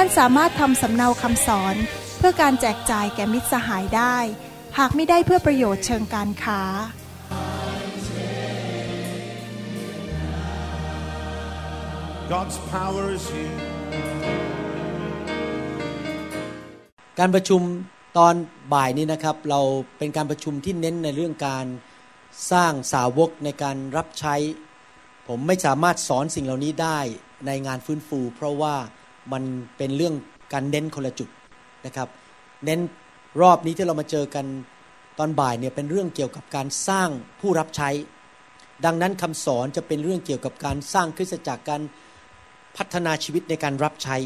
ท่านสามารถทำสำเนาคำสอน เพื่อการแจกจ่ายแก่มิตรสหายได้ หากไม่ได้เพื่อประโยชน์เชิงการค้า God's power is here. การประชุมตอนบ่ายนี้นะครับ เราเป็นการประชุมที่เน้นในเรื่องการสร้างสาวกในการรับใช้ ผมไม่สามารถสอนสิ่งเหล่านี้ได้ในงานฟื้นฟู เพราะว่า มันเป็นเรื่องการเน้นคนละจุดนะครับ เน้นรอบนี้ที่เรามาเจอกันตอนบ่ายเนี่ยเป็นเรื่องเกี่ยวกับการสร้างผู้รับใช้ ดังนั้นคำสอนจะเป็นเรื่องเกี่ยวกับการสร้างคริสตจักรการพัฒนาชีวิตในการรับใช้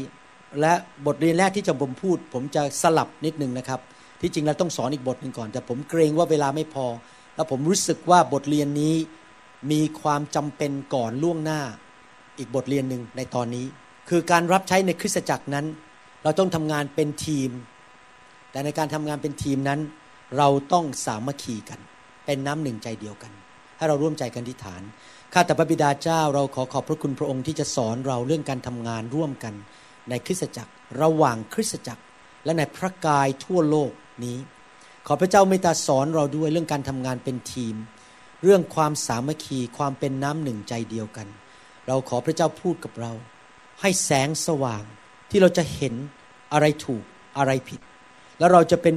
และบทเรียนแรกที่จะผมพูด ผมจะสลับนิดนึงนะครับ ที่จริงแล้วต้องสอนอีกบทหนึ่งก่อน แต่ผมเกรงว่าเวลาไม่พอ แล้วผมรู้สึกว่าบทเรียนนี้มีความจำเป็นก่อนล่วงหน้า อีกบทเรียนหนึ่งในตอนนี้ คือการรับใช้ในคริสตจักรนั้น เราต้องทำงานเป็นทีม แต่ในการทำงานเป็นทีมนั้น เราต้องสามัคคีกัน เป็นน้ำหนึ่งใจเดียวกัน ให้เราร่วมใจกันที่ฐานข้าแต่พระบิดาเจ้าเราขอขอบพระคุณพระองค์ที่จะสอนเราเรื่องการทำงานร่วมกัน ในคริสตจักร ระหว่างคริสตจักร และในพระกายทั่วโลกนี้ ขอพระเจ้าเมตตาสอนเราด้วยเรื่องการทำงานเป็นทีม เรื่องความสามัคคีความเป็นน้ำหนึ่งใจเดียวกัน เราขอพระเจ้าพูดกับเรา ให้แสงสว่าง ที่เราจะเห็นอะไรถูกอะไรผิด แล้วเราจะเป็น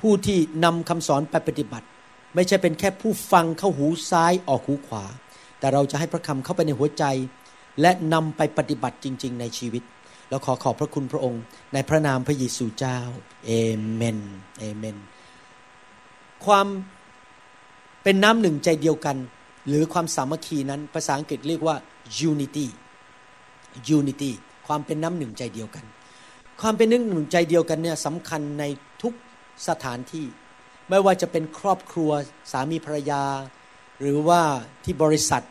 ผู้ที่นำคำสอนไปปฏิบัติ ไม่ใช่เป็นแค่ผู้ฟังเข้าหูซ้ายออกหูขวา แต่เราจะให้พระคำเข้าไปในหัวใจ และนำไปปฏิบัติจริง ๆ ในชีวิตเราขอขอบพระคุณพระองค์ ในพระนามพระเยซูเจ้าเอเมนเอเมน ความเป็นน้ำหนึ่งใจเดียวกัน หรือความสามัคคีนั้นภาษาอังกฤษเรียกว่า unity unity ความเป็นน้ำหนึ่งใจเดียวกัน ความเป็นน้ำหนึ่งใจเดียวกันเนี่ยสำคัญในทุกสถานที่ ไม่ว่าจะเป็นครอบครัวสามีภรรยา หรือว่าที่บริษัท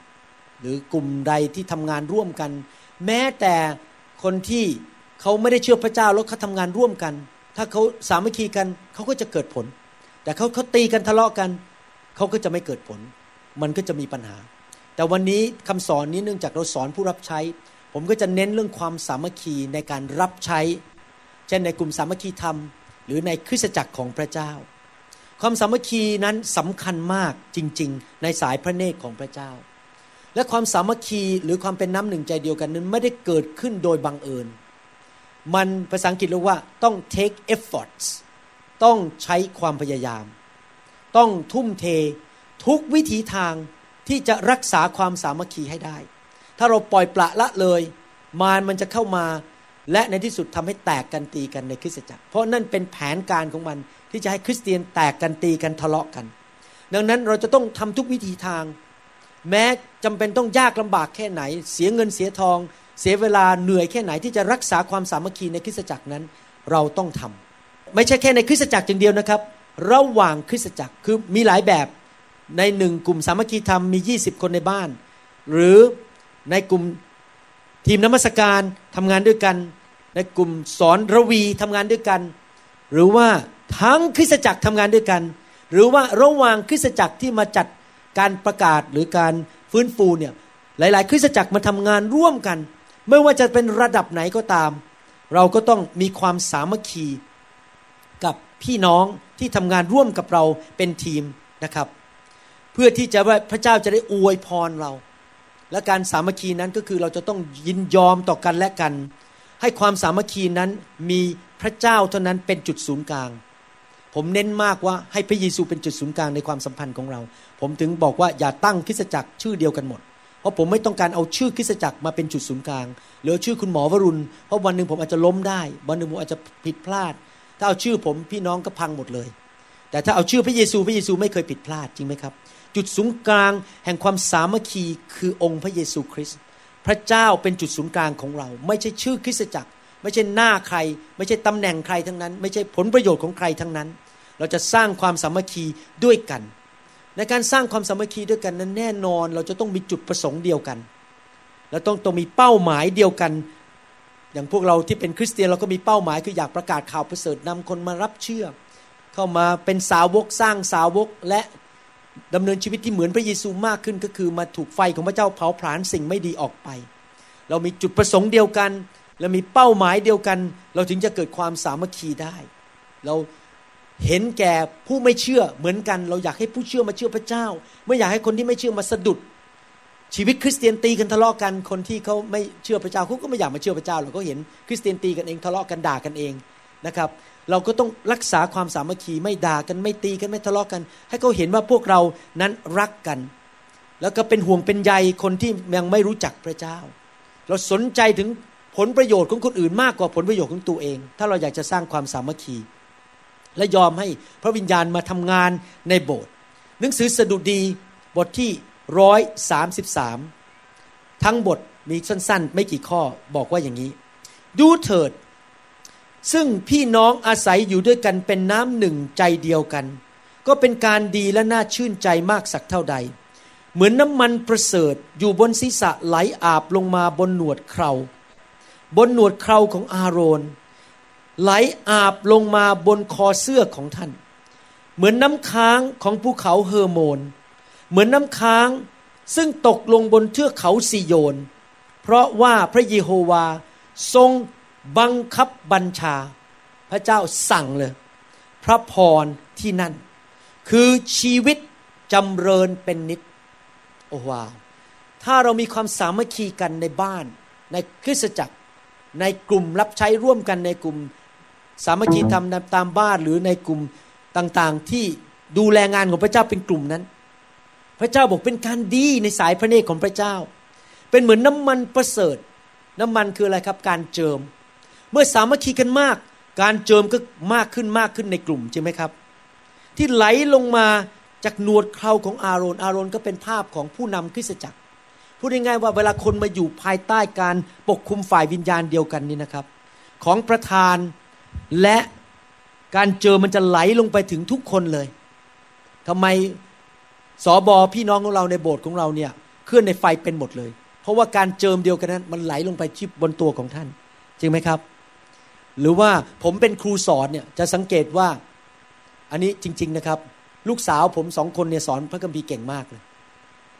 หรือกลุ่มใดที่ทำงานร่วมกัน แม้แต่คนที่เขาไม่ได้เชื่อพระเจ้าแล้วเขาทำงานร่วมกัน ถ้าเขาสามัคคีกันเขาก็จะเกิดผล แต่เขาเขาตีกันทะเลาะกันเขาก็จะไม่เกิดผล มันก็จะมีปัญหา แต่วันนี้คำสอนนี้เนื่องจากเราสอนผู้รับใช้ ผมก็จะเน้นเรื่องความสามัคคีในการรับใช้ เช่นในกลุ่มสามัคคีธรรม หรือในคริสตจักรของพระเจ้า ความสามัคคีนั้นสำคัญมากจริง ๆ ในสายพระเนตรของพระเจ้า และความสามัคคีหรือความเป็นน้ำหนึ่งใจเดียวกันนั้นไม่ได้เกิดขึ้นโดยบังเอิญ มันภาษาอังกฤษเรียกว่าต้อง take efforts ต้องใช้ความพยายาม ต้องทุ่มเททุกวิถีทางที่จะรักษาความสามัคคีให้ได้ ถ้าเราปล่อยปละละเลย มารมันจะเข้ามาและในที่สุดทำให้แตกกันตีกันในคริสตจักร เพราะนั่นเป็นแผนการของมันที่จะให้คริสเตียนแตกกันตีกันทะเลาะกัน ดังนั้นเราจะต้องทำทุกวิธีทาง แม้จำเป็นต้องยากลำบากแค่ไหน เสียเงินเสียทอง เสียเวลาเหนื่อยแค่ไหนที่จะรักษาความสามัคคีในคริสตจักรนั้น เราต้องทำไม่ใช่แค่ในคริสตจักรอย่างเดียวนะครับ ระหว่างคริสตจักรคือมีหลายแบบในหนึ่งกลุ่มสามัคคีธรรมมี 20 คนในบ้าน หรือ ในกลุ่มทีมนมัสการทำงานด้วยกัน ในกลุ่มสอนระวีทำงานด้วยกัน หรือว่าทั้งคริสตจักรทำงานด้วยกัน หรือว่าระหว่างคริสตจักรที่มาจัดการประกาศหรือการฟื้นฟูเนี่ยหลาย ๆ คริสตจักรมาทำงานร่วมกัน ไม่ว่าจะเป็นระดับไหนก็ตาม เราก็ต้องมีความสามัคคีกับพี่น้องที่ทำงานร่วมกับเราเป็นทีมนะครับ เพื่อที่จะว่าพระเจ้าจะได้อวยพรเรา และการสามัคคีนั้นก็คือเราจะต้องยินยอมต่อกันและกัน ให้ความสามัคคีนั้นมีพระเจ้าเท่านั้นเป็นจุดศูนย์กลาง ผมเน้นมากว่าให้พระเยซูเป็นจุดศูนย์กลางในความสัมพันธ์ของเรา ผมถึงบอกว่าอย่าตั้งคริสจักรชื่อเดียวกันหมด เพราะผมไม่ต้องการเอาชื่อคริสจักรมาเป็นจุดศูนย์กลาง หรือชื่อคุณหมอวรุณ เพราะวันหนึ่งผมอาจจะล้มได้ วันหนึ่งผมอาจจะผิดพลาด ถ้าเอาชื่อผมพี่น้องก็พังหมดเลย แต่ถ้าเอาชื่อพระเยซูพระเยซูไม่เคยผิดพลาดจริงไหมครับ จุดศูนย์กลางแห่งความสามัคคีคือองค์พระเยซูคริสต์พระเจ้าเป็นจุดศูนย์กลางของเรา ไม่ใช่ชื่อคริสตจักร ไม่ใช่หน้าใคร ไม่ใช่ตำแหน่งใครทั้งนั้น ไม่ใช่ผลประโยชน์ของใครทั้งนั้น เราจะสร้างความสามัคคีด้วยกัน ในการสร้างความสามัคคีด้วยกันนั้นแน่นอนเราจะต้องมีจุดประสงค์เดียวกันเราต้องต้องมีเป้าหมายเดียวกัน อย่างพวกเราที่เป็นคริสเตียนเราก็มีเป้าหมายคืออยากประกาศข่าวประเสริฐนำคนมารับเชื่อ เข้ามาเป็นสาวกสร้างสาวกและ ดำเนินชีวิตที่เหมือนพระเยซูมากขึ้นก็คือมาถูกไฟของพระเจ้าเผาผลาญสิ่งไม่ดีออกไป เรามีจุดประสงค์เดียวกันและมีเป้าหมายเดียวกัน เราถึงจะเกิดความสามัคคีได้ เราเห็นแก่ผู้ไม่เชื่อเหมือนกัน เราอยากให้ผู้เชื่อมาเชื่อพระเจ้า ไม่อยากให้คนที่ไม่เชื่อมาสะดุด ชีวิตคริสเตียนตีกันทะเลาะกันคนที่เขาไม่เชื่อพระเจ้าเขาก็ไม่อยากมาเชื่อพระเจ้าเราก็เห็นคริสเตียนตีกันเองทะเลาะกันด่ากันเองนะครับ เราก็ต้องรักษาความสามัคคีไม่ด่ากันไม่ตีกันไม่ทะเลาะกัน ให้เขาเห็นว่าพวกเรานั้นรักกัน แล้วก็เป็นห่วงเป็นใยคนที่ยังไม่รู้จักพระเจ้า เราสนใจถึงผลประโยชน์ของคนอื่นมากกว่าผลประโยชน์ของตัวเอง ถ้าเราอยากจะสร้างความสามัคคี และยอมให้พระวิญญาณมาทำงานในโบสถ์หนังสือสดุดีบทที่ร้อยสามสิบสามทั้งบทมีสั้นๆ ไม่กี่ข้อบอกว่าอย่างนี้ ดูเถิด ซึ่งพี่น้องอาศัยอยู่ด้วยกันเป็นน้ำหนึ่งใจเดียวกัน ก็เป็นการดีและน่าชื่นใจมากสักเท่าใด เหมือนน้ำมันประเสริฐอยู่บนศีรษะไหลอาบลงมาบนหนวดเคราบนหนวดเคราของอาโรน ไหลอาบลงมาบนคอเสื้อของท่าน เหมือนน้ำค้างของภูเขาเฮอร์โมน เหมือนน้ำค้างซึ่งตกลงบนเทือกเขาซีโยน เพราะว่าพระเยโฮวาทรง บังคับบัญชา พระเจ้าสั่งเลย พระพรที่นั่น คือชีวิตจำเริญเป็นนิด โอ้ว้าว ถ้าเรามีความสามัคคีกันในบ้าน ในคริสตจักร ในกลุ่มรับใช้ร่วมกันในกลุ่ม สามัคคีทำตามบ้านหรือในกลุ่มต่างๆ ที่ดูแลงานของพระเจ้าเป็นกลุ่มนั้น พระเจ้าบอกเป็นการดีในสายพระเนตรของพระเจ้า เป็นเหมือนน้ำมันประเสริฐ น้ำมันคืออะไรครับ การเจิม มื่อสามัคคีกันมาก การเจิมก็มากขึ้นมากขึ้นในกลุ่มใช่ไหมครับ ที่ไหลลงมาจากหนวดเคราของอาโรนอาโรนก็เป็นภาพของผู้นำคริสตจักร พูดง่ายๆว่าเวลาคนมาอยู่ภายใต้การปกคุมฝ่ายวิญญาณเดียวกันนี่นะครับ ของประธานและการเจอมันจะไหลลงไปถึงทุกคนเลยทำไมสอบอพี่น้องของเราในโบสถ์ของเราเนี่ยเคลื่อนในไฟเป็นหมดเลย เพราะว่าการเจิมเดียวกันนั้น มันไหลลงไปที่บนตัวของท่าน จริงไหมครับ หรือว่าผมเป็นครูสอนเนี่ยจะสังเกตว่า อันนี้จริง ๆนะครับ ลูกสาวผมสองคนเนี่ยสอนพระคัมภีร์เก่งมากเลย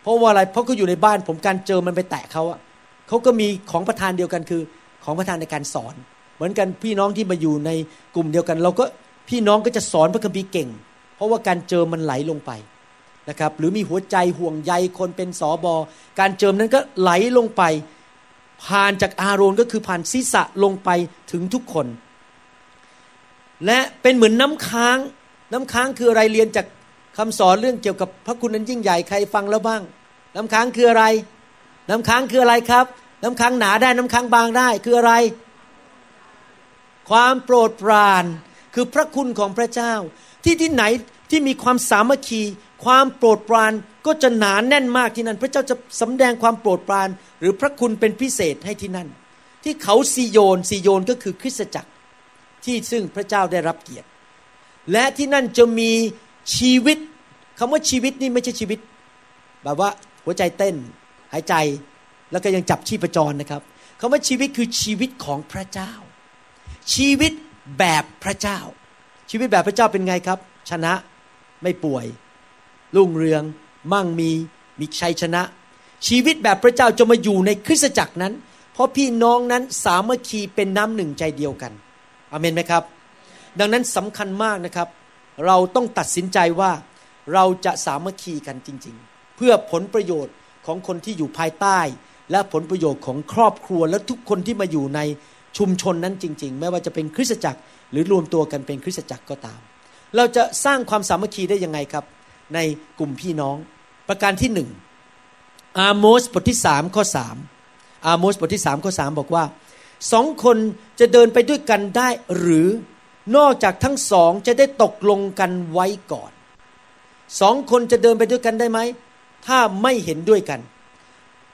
เพราะว่าอะไรเพราะเขาอยู่ในบ้านผมการเจอมันไปแตะเขาอะเขาก็มีของประธานเดียวกันคือ ของประธานในการสอน เหมือนกันพี่น้องที่มาอยู่ในกลุ่มเดียวกัน เราก็พี่น้องก็จะสอนพระคัมภีร์เก่ง เพราะว่าการเจอมันไหลลงไปนะครับหรือมีหัวใจห่วงใยคนเป็นสอบอการเจิมนั้นก็ไหลลงไป ผ่านจากอาโรนก็คือผ่านศีรษะลงไปถึงทุกคน และเป็นเหมือนน้ำค้าง น้ำค้างคืออะไรเรียนจากคำสอนเรื่องเกี่ยวกับพระคุณนั้นยิ่งใหญ่ใครฟังแล้วบ้าง น้ำค้างคืออะไร น้ำค้างคืออะไรครับ น้ำค้างหนาได้น้ำค้างบางได้คืออะไร ความโปรดปรานคือพระคุณของพระเจ้า ที่ที่ไหน ที่มีความสามัคคี ความโปรดปรานก็จะหนานแน่นมากที่นั่น พระเจ้าจะสำแดงความโปรดปราน หรือพระคุณเป็นพิเศษให้ที่นั่น ที่เขาซีโยนซีโยนก็คือคริสตจักรที่ซึ่งพระเจ้าได้รับเกียรติ และที่นั่นจะมีชีวิตคำว่าชีวิตนี่ไม่ใช่ชีวิต แบบว่าหัวใจเต้น หายใจแล้วก็ยังจับชีพจรนะครับคำว่าชีวิตคือชีวิตของพระเจ้า ชีวิตแบบพระเจ้า ชีวิตแบบพระเจ้าเป็นไงครับ ชนะ ไม่ป่วย รุ่งเรือง มั่งมีมีชัยชนะ ชีวิตแบบพระเจ้าจะมาอยู่ในคริสตจักรนั้น เพราะพี่น้องนั้นสามัคคีเป็นน้ำหนึ่งใจเดียวกันอเมนไหมครับ ดังนั้นสำคัญมากนะครับ เราต้องตัดสินใจว่าเราจะสามัคคีกันจริง ๆ เพื่อผลประโยชน์ของคนที่อยู่ภายใต้ และผลประโยชน์ของครอบครัวและทุกคนที่มาอยู่ในชุมชนนั้นจริง ๆ ไม่ว่าจะเป็นคริสตจักร หรือรวมตัวกันเป็นคริสตจักรก็ตาม เราจะสร้างความสามัคคีได้ยังไงครับ ในกลุ่มพี่น้อง ประการที่หนึ่งอาโมสบทที่สามข้อสามอาโมสบทที่สามข้อสามบอกว่าสองคนจะเดินไปด้วยกันได้หรือนอกจากทั้งสองจะได้ตกลงกันไว้ก่อนสองคนจะเดินไปด้วยกันได้ไหม ถ้าไม่เห็นด้วยกัน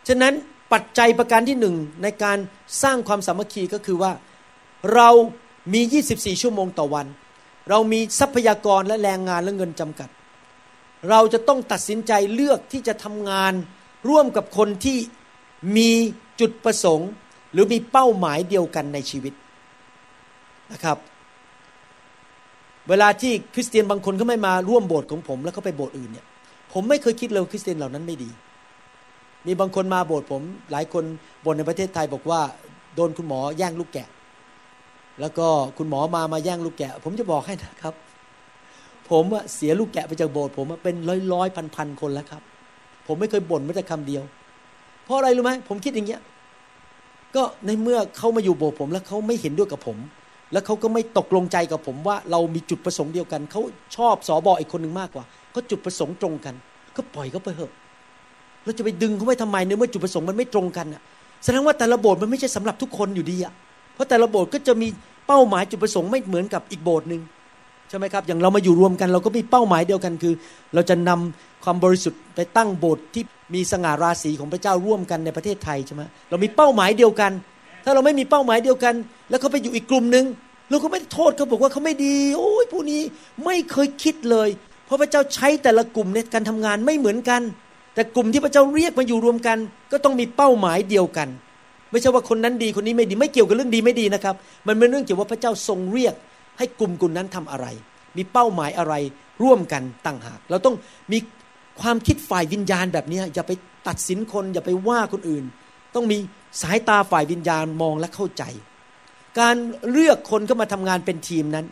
ฉะนั้นปัจจัยประการที่หนึ่งในการสร้างความสามัคคีก็คือว่า เรามี 24 ชั่วโมงต่อวัน เรามีทรัพยากรและแรงงานและเงินจำกัด เราจะต้องตัดสินใจเลือกที่จะทำงานร่วมกับคนที่มีจุดประสงค์ หรือมีเป้าหมายเดียวกันในชีวิตนะครับ เวลาที่คริสเตียนบางคนเขาไม่มาร่วมโบสถ์ของผม แล้วเขาไปโบสถ์อื่นเนี่ยผมไม่เคยคิดเลยคริสเตียนเหล่านั้นไม่ดี มีบางคนมาโบสถ์ผม หลายคนบนในประเทศไทยบอกว่า โดนคุณหมอแย่งลูกแกะ แล้วก็คุณหมอมามาแย่งลูกแกะ ผมจะบอกให้นะครับ ผมเสียลูกแกะไปจากโบสถ์ผมเป็นร้อยร้อยพันพันคนแล้วครับ ผมไม่เคยบ่นแม้แต่คำเดียว เพราะอะไรรู้ไหมผมคิดอย่างเงี้ยก็ในเมื่อเขามาอยู่โบสถ์ผม แล้วเขาไม่เห็นด้วยกับผม แล้วเขาก็ไม่ตกลงใจกับผมว่าเรามีจุดประสงค์เดียวกันเขาชอบสอบออีกคนหนึ่งมากกว่าก็จุดประสงค์ตรงกัน ก็ปล่อยเขาไปเถอะเราจะไปดึงเขาไว้ทำไมเนื่อเมื่อจุดประสงค์มันไม่ตรงกันอะแสดงว่าแต่ละโบสถ์มันไม่ใช่สำหรับทุกคนอยู่ดีอะเพราะแต่ละโบสถ์ก็จะมี เป้าหมายจุดประสงค์ไม่เหมือนกับอีกโบสถ์หนึ่งใช่ไหมครับอย่างเรามาอยู่รวมกัน เราก็มีเป้าหมายเดียวกันคือ เราจะนำความบริสุทธิ์ไปตั้งโบสถ์ที่มีสง่าราศีของพระเจ้าร่วมกันในประเทศไทยใช่ไหมเรามีเป้าหมายเดียวกัน ถ้าเราไม่มีเป้าหมายเดียวกัน แล้วเขาไปอยู่อีกกลุ่มหนึ่งเราก็ไม่โทษเขาบอกว่าเขาไม่ดี โอ้ยผู้นี้ไม่เคยคิดเลย เพราะพระเจ้าใช้แต่ละกลุ่มในการทำงานไม่เหมือนกัน แต่กลุ่มที่พระเจ้าเรียกมาอยู่รวมกัน ก็ต้องมีเป้าหมายเดียวกัน ไม่ใช่ว่าคนนั้นดีคนนี้ไม่ดี ไม่เกี่ยวกับเรื่องดีไม่ดีนะครับ มันเป็นเรื่องเกี่ยวว่าพระเจ้าทรงเรียก ให้กลุ่มกลุ่มนั้นทำอะไร มีเป้าหมายอะไรร่วมกันต่างหาก เราต้องมีความคิดฝ่ายวิญญาณแบบนี้อย่าไปตัดสินคนอย่าไปว่าคนอื่น ต้องมีสายตาฝ่ายวิญญาณมองและเข้าใจ การเลือกคนเข้ามาทำงานเป็นทีมนั้น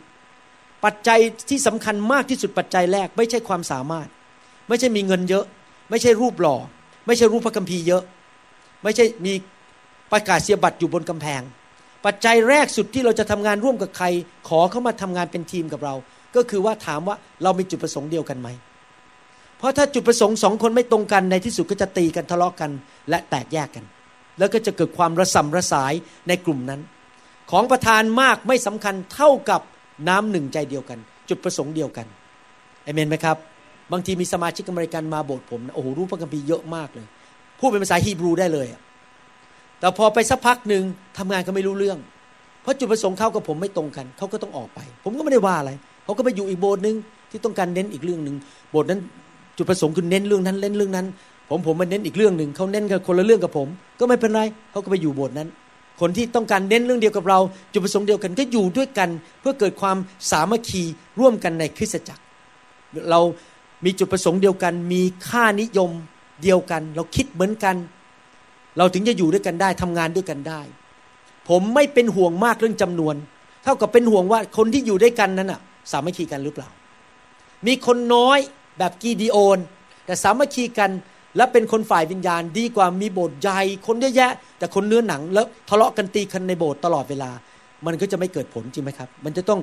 ปัจจัยที่สำคัญมากที่สุดปัจจัยแรก ไม่ใช่ความสามารถ ไม่ใช่มีเงินเยอะ ไม่ใช่รูปหล่อ ไม่ใช่รูปพระคัมภีร์เยอะ ไม่ใช่มี ประกาศเสียบัตรอยู่บนกำแพง ปัจจัยแรกสุดที่เราจะทำงานร่วมกับใคร ขอเข้ามาทำงานเป็นทีมกับเรา ก็คือว่าถามว่าเรามีจุดประสงค์เดียวกันไหม เพราะถ้าจุดประสงค์สองคนไม่ตรงกันในที่สุดก็จะตีกันทะเลาะกกัน และแตกแยกกัน แล้วก็จะเกิดความระสำระสายในกลุ่มนั้น ของประธานมากไม่สำคัญเท่ากับน้ำหนึ่งใจเดียวกัน จุดประสงค์เดียวกันเอเมนไหมครับบางทีมีสมาชิกอเมริกันมาโบสถ์ผมโอ้โหรู้พระคัมภีร์เยอะมากเลย พูดเป็นภาษาฮีบรูได้เลย แต่พอไปสักพักหนึ่งทำงานก็ไม่รู้เรื่อง เพราะจุดประสงค์เขากับผมไม่ตรงกัน เขาก็ต้องออกไป ผมก็ไม่ได้ว่าอะไร เขาก็ไปอยู่อีกโบสถ์หนึ่งที่ต้องการเน้นอีกเรื่องหนึ่งโบสถ์นั้นจุดประสงค์คือเน้นเรื่องนั้นเน้นเรื่องนั้น ผมผมมาเน้นอีกเรื่องหนึ่งเขาเน้นกันคนละเรื่องกับผม ก็ไม่เป็นไรเขาก็ไปอยู่โบสถ์นั้น คนที่ต้องการเน้นเรื่องเดียวกับเรา จุดประสงค์เดียวกันก็อยู่ด้วยกัน เพื่อเกิดความสามัคคีร่วมกันในคริสตจักร เรามีจุดประสงค์เดียวกัน มีค่านิยมเดียวกัน เราคิดเหมือนกัน เราถึงจะอยู่ด้วยกันได้ทำงานด้วยกันได้ ผมไม่เป็นห่วงมากเรื่องจำนวน เท่ากับเป็นห่วงว่าคนที่อยู่ด้วยกันนั้นอะสามัคคีกันหรือเปล่า มีคนน้อยแบบกีดีโอน แต่สามัคคีกันและเป็นคนฝ่ายวิญญาณดีกว่ามีโบสถ์ใหญ่คนเยอะแยะ แต่คนเนื้อหนังแล้วทะเลาะกันตีกันในโบสถ์ตลอดเวลา มันก็จะไม่เกิดผลจริงไหมครับ มันจะต้อง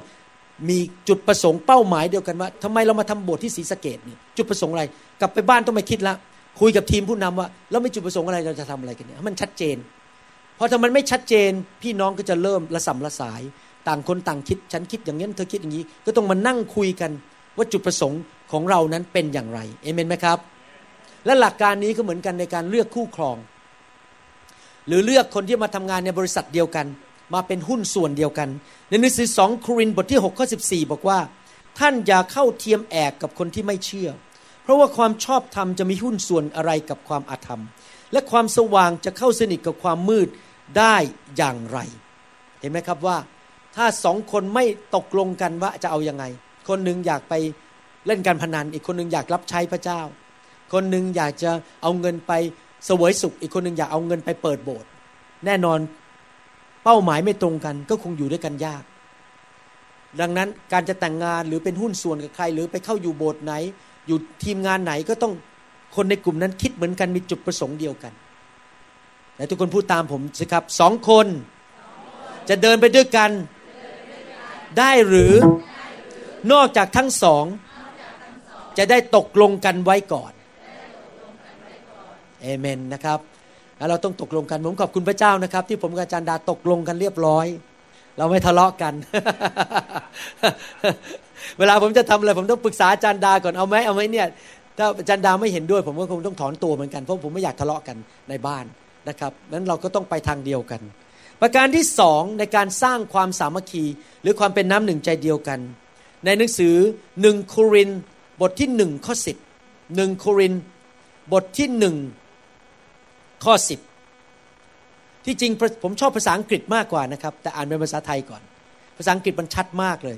มีจุดประสงค์เป้าหมายเดียวกันว่าทำไมเรามาทำโบสถ์ที่ศรีสะเกดนี่จุดประสงค์อะไร กลับไปบ้านต้องไปคิดละ คุยกับทีมผู้นำว่าเราไม่จุดประสงค์อะไรเราจะทำอะไรกันเนี่ยมันชัดเจนพอถ้ามันไม่ชัดเจน พี่น้องก็จะเริ่มระสำระสาย ต่างคนต่างคิด ฉันคิดอย่างนี้เธอคิดอย่างนี้ ก็ต้องมานั่งคุยกันว่าจุดประสงค์ของเรานั้นเป็นอย่างไรเอเมนไหมครับ และหลักการนี้ก็เหมือนกันในการเลือกคู่ครอง หรือเลือกคนที่มาทำงานในบริษัทเดียวกัน มาเป็นหุ้นส่วนเดียวกัน ในหนังสือสองครินบทที่6ข้อ14 บอกว่า ท่านอย่าเข้าเทียมแอกกับคนที่ไม่เชื่อเพราะว่าความชอบธรรมจะมีหุ้นส่วนอะไรกับความอาธรรม และความสว่างจะเข้าสนิทกับความมืดได้อย่างไร เห็นไหมครับว่า ถ้าสองคนไม่ตกลงกันว่าจะเอาอยัางไง คนหนึ่งอยากไปเล่นการพนัน อีกคนหนึ่งอยากรับใช้พระเจ้า คนหนึ่งอยากจะเอาเงินไปสวยสุข อีกคนหนึ่งอยากเอาเงินไปเปิดโบสถ์แน่นอนเป้าหมายไม่ตรงกัน ก็คงอยู่ด้วยกันยาก ดังนั้นการจะแต่งงานหรือเป็นหุ้นส่วนกับใคร หรือไปเข้าอยู่โบสถ์ไหน อยู่ทีมงานไหนก็ต้องคนในกลุ่มนั้นคิดเหมือนกันมีจุดประสงค์เดียวกันแต่ทุกคนพูดตามผมสิครับสองคน จะเดินไปด้วยกัน ได้หรือนอกจากทั้งสอง จะได้ตกลงกันไว้ก่อนเอเมนนะครับแล้วเราต้องตกลงกันผมขอบคุณพระเจ้านะครับ ที่ผมกับอาจารย์ดาตกลงกันเรียบร้อย เราไม่ทะเลาะกัน เวลาผมจะทำอะไร ผมต้องปรึกษาอาจารย์ดาก่อนเอาไหมเอาไหมเนี่ยถ้าอาจารย์ดาไม่เห็นด้วย ผมก็คงต้องถอนตัวเหมือนกันเพราะผมไม่อยากทะเลาะกันในบ้านนะครับนั้นเราก็ต้องไปทางเดียวกัน ประการที่สองในการสร้างความสามัคคี หรือความเป็นน้ำหนึ่งใจเดียวกัน ในหนังสือหนึ่งโครินบทที่หนึ่งข้อสิบหนึ่งโครินบทที่หนึ่งข้อสิบ ที่จริงผมชอบภาษาอังกฤษมากกว่านะครับ แต่อ่านเป็นภาษาไทยก่อน ภาษาอังกฤษมันชัดมากเลย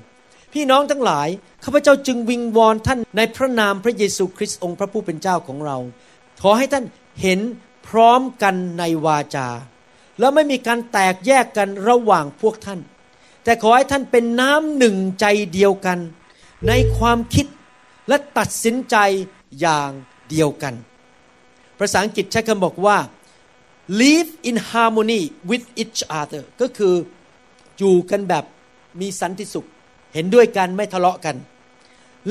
พี่น้องทั้งหลายข้าพเจ้าจึงวิงวอนท่านในพระนามพระเยซูคริสต์องค์พระผู้เป็นเจ้าของเรา ขอให้ท่านเห็นพร้อมกันในวาจา แล้วไม่มีการแตกแยกกันระหว่างพวกท่าน แต่ขอให้ท่านเป็นน้ำหนึ่งใจเดียวกัน ในความคิดและตัดสินใจอย่างเดียวกัน ภาษาอังกฤษใช้คำบอกว่า live in harmony with each other ก็คืออยู่กันแบบมีสันติสุข เห็นด้วยกันไม่ทะเลาะกัน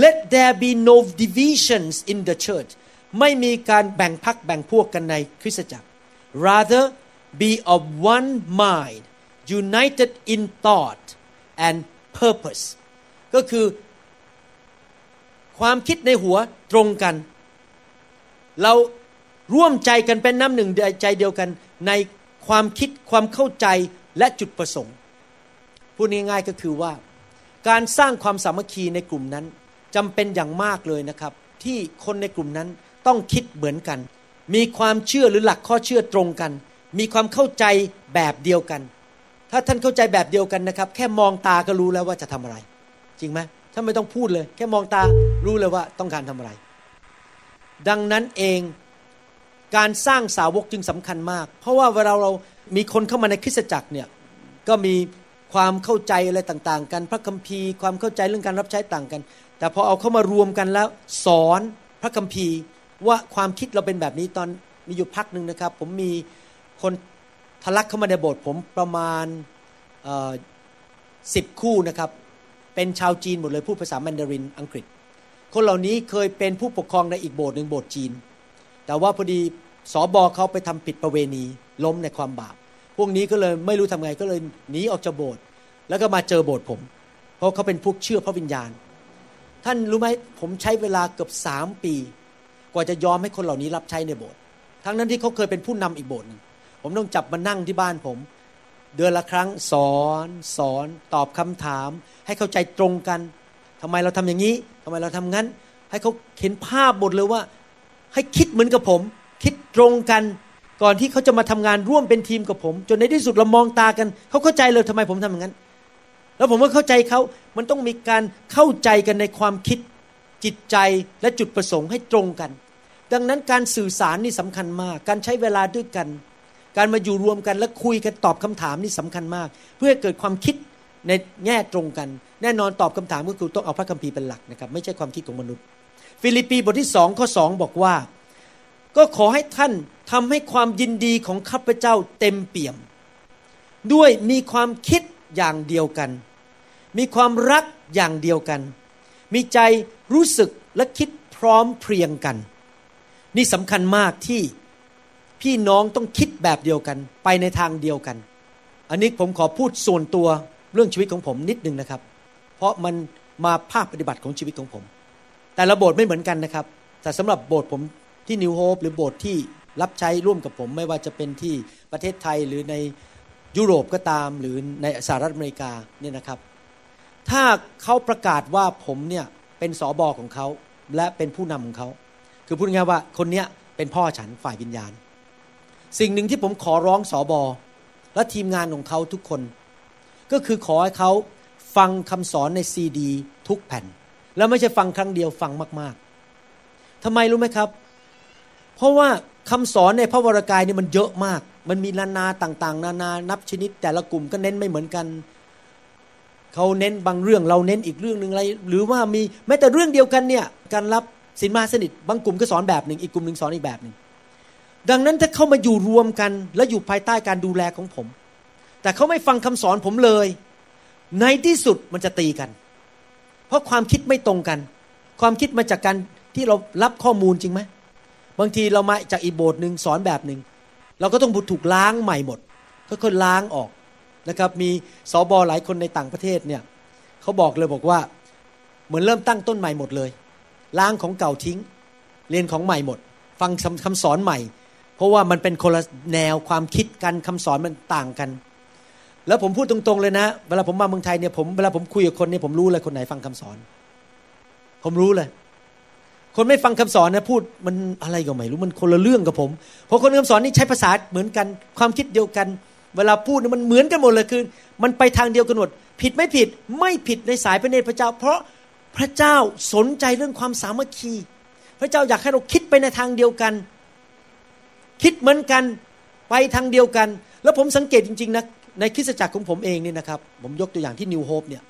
let there be no divisions in the church ไม่มีการแบ่งพักแบ่งพวกกันในคริสตจักร rather be of one mind united in thought and purpose ก็คือ ความคิดในหัวตรงกัน เรา ร่วมใจกันเป็นน้ำหนึ่งใจเดียวกันในความคิดความเข้าใจและจุดประสงค์ พูดง่ายๆก็คือว่า การสร้างความสามัคคีในกลุ่มนั้นจำเป็นอย่างมากเลยนะครับ ที่คนในกลุ่มนั้นต้องคิดเหมือนกัน มีความเชื่อหรือหลักข้อเชื่อตรงกัน มีความเข้าใจแบบเดียวกัน ถ้าท่านเข้าใจแบบเดียวกันนะครับ แค่มองตาก็รู้แล้วว่าจะทำอะไร จริงไหมท่านไม่ต้องพูดเลย แค่มองตารู้เลยว่าต้องการทำอะไร ดังนั้นเอง การสร้างสาวกจึงสำคัญมาก เพราะว่าเวลาเรามีคนเข้ามาในคริสตจักรเนี่ยก็มีความเข้าใจอะไรต่างๆ กันพระคัมภีร์ความเข้าใจเรื่องการรับใช้ต่างกัน แต่พอเอาเข้ามารวมกันแล้วสอนพระคัมภีร์ว่าความคิดเราเป็นแบบนี้ตอนมีอยู่พักหนึ่งนะครับ ผมมีคนทะลักเข้ามาในโบสถ์ผมประมาณสิบคู่นะครับเป็นชาวจีนหมดเลยพูดภาษาแมนดารินอังกฤษ คนเหล่านี้เคยเป็นผู้ปกครองในอีกโบสถ์หนึ่งโบสถ์จีน แต่ว่าพอดีสอบอเขาไปทำผิดประเวณีล้มในความบาป พวกนี้ก็เลยไม่รู้ทำไงก็เลยหนีออกจากโบสถ์แล้วก็มาเจอโบสถ์ผม เพราะเขาเป็นพวกเชื่อพระวิญญาณ ท่านรู้ไหมผมใช้เวลาเกือบสามปี กว่าจะยอมให้คนเหล่านี้รับใช้ในโบสถ์ทั้งนั้นที่เขาเคยเป็นผู้นำอีกโบสถ์หนึ่งผมต้องจับมานั่งที่บ้านผม เดือนละครั้งสอนสอนตอบคำถาม ให้เข้าใจตรงกันทำไมเราทำอย่างนี้ทำไมเราทำงั้น ให้เขาเห็นภาพหมดเลยว่า ให้คิดเหมือนกับผม คิดตรงกันก่อนที่เขาจะมาทำงานร่วมเป็นทีมกับผม จนในที่สุดเรามองตากัน เขาเข้าใจเลยทำไมผมทำอย่างนั้น แล้วผมก็เข้าใจเขามันต้องมีการเข้าใจกันในความคิดจิตใจและจุดประสงค์ให้ตรงกัน ดังนั้นการสื่อสารนี่สำคัญมาก การใช้เวลาด้วยกัน การมาอยู่รวมกันและคุยกันตอบคำถามนี่สำคัญมาก เพื่อเกิดความคิดในแง่ตรงกัน แน่นอนตอบคำถามก็คือต้องเอาพระคัมภีร์เป็นหลักนะครับ ไม่ใช่ความคิดของมนุษย์ ฟิลิปปีบทที่สองข้อสองบอกว่า ก็ขอให้ท่านทำให้ความยินดีของข้าพเจ้าเต็มเปี่ยม ด้วยมีความคิดอย่างเดียวกัน มีความรักอย่างเดียวกัน มีใจรู้สึกและคิดพร้อมเพรียงกัน นี่สำคัญมากที่พี่น้องต้องคิดแบบเดียวกัน ไปในทางเดียวกัน อันนี้ผมขอพูดส่วนตัวเรื่องชีวิตของผมนิดนึงนะครับ เพราะมันมาภาคปฏิบัติของชีวิตของผม แต่ละโบสถ์ไม่เหมือนกันนะครับ แต่สำหรับโบสถ์ผมที่นิวโฮปหรือโบสถ์ที่รับใช้ร่วมกับผม ไม่ว่าจะเป็นที่ประเทศไทยหรือในยุโรปก็ตามหรือในสหรัฐอเมริกาเนี่ยนะครับ ถ้าเขาประกาศว่าผมเนี่ยเป็นสอบอของเขาและเป็นผู้นำของเขา คือพูดง่ายว่าคนเนี้ยเป็นพ่อฉันฝ่ายวิญญาณ สิ่งหนึ่งที่ผมขอร้องสอบอและทีมงานของเขาทุกคน ก็คือขอให้เขาฟังคำสอนในซีดี ทุกแผ่น แล้วไม่ใช่ฟังครั้งเดียวฟังมาก ๆทำไมรู้ไหมครับ เพราะว่าคำสอนในพระวรากายนี่มันเยอะมาก มันมีนานาต่าง ๆ นานานับชนิด แต่ละกลุ่มก็เน้นไม่เหมือนกันเขาเน้นบางเรื่องเราเน้นอีกเรื่องหนึ่งอะไร หรือว่ามีแม้แต่เรื่องเดียวกันเนี่ยการรับสินมาสนิทบางกลุ่มก็สอนแบบหนึ่งอีกกลุ่มหนึ่งสอนอีกแบบหนึ่งดังนั้นถ้าเข้ามาอยู่รวมกัน และอยู่ภายใต้การดูแลของผม แต่เขาไม่ฟังคำสอนผมเลย ในที่สุดมันจะตีกัน เพราะความคิดไม่ตรงกัน ความคิดมาจากการที่เรารับข้อมูลจริงไหมบางทีเรามาจากอีโบสหนึ่งสอนแบบหนึ่งเราก็ต้องถูกล้างใหม่หมดค่อยๆล้างออกนะครับมีสอบอหลายคนในต่างประเทศเนี่ยเขาบอกเลยบอกว่าเหมือนเริ่มตั้งต้นใหม่หมดเลย ล้างของเก่าทิ้ง เรียนของใหม่หมด ฟังคำสอนใหม่ เพราะว่ามันเป็นคนละแนวความคิดกันคำสอนมันต่างกัน แล้วผมพูดตรงๆเลยนะ เวลาผมมาเมืองไทยเนี่ยผมเวลาผมคุยกับคนเนี่ยผมรู้เลยคนไหนฟังคำสอน ผมรู้เลย คนไม่ฟังคำสอนนะพูดมันอะไรก็ไม่รู้มันคนละเรื่องกับผมเพราะคนคำสอนนี่ใช้ภาษาเหมือนกัน ความคิดเดียวกัน เวลาพูดมันเหมือนกันหมดเลยคือ มันไปทางเดียวกันหมดผิดไม่ผิดไม่ผิดในสายพระเนตรพระเจ้า เพราะพระเจ้าสนใจเรื่องความสามัคคี พระเจ้าอยากให้เราคิดไปในทางเดียวกัน คิดเหมือนกันไปทางเดียวกัน แล้วผมสังเกตจริงๆนะ ในคริสตจักรของผมเองเนี่ยนะครับ ผมยกตัวอย่างที่นิวโฮปเนี่ย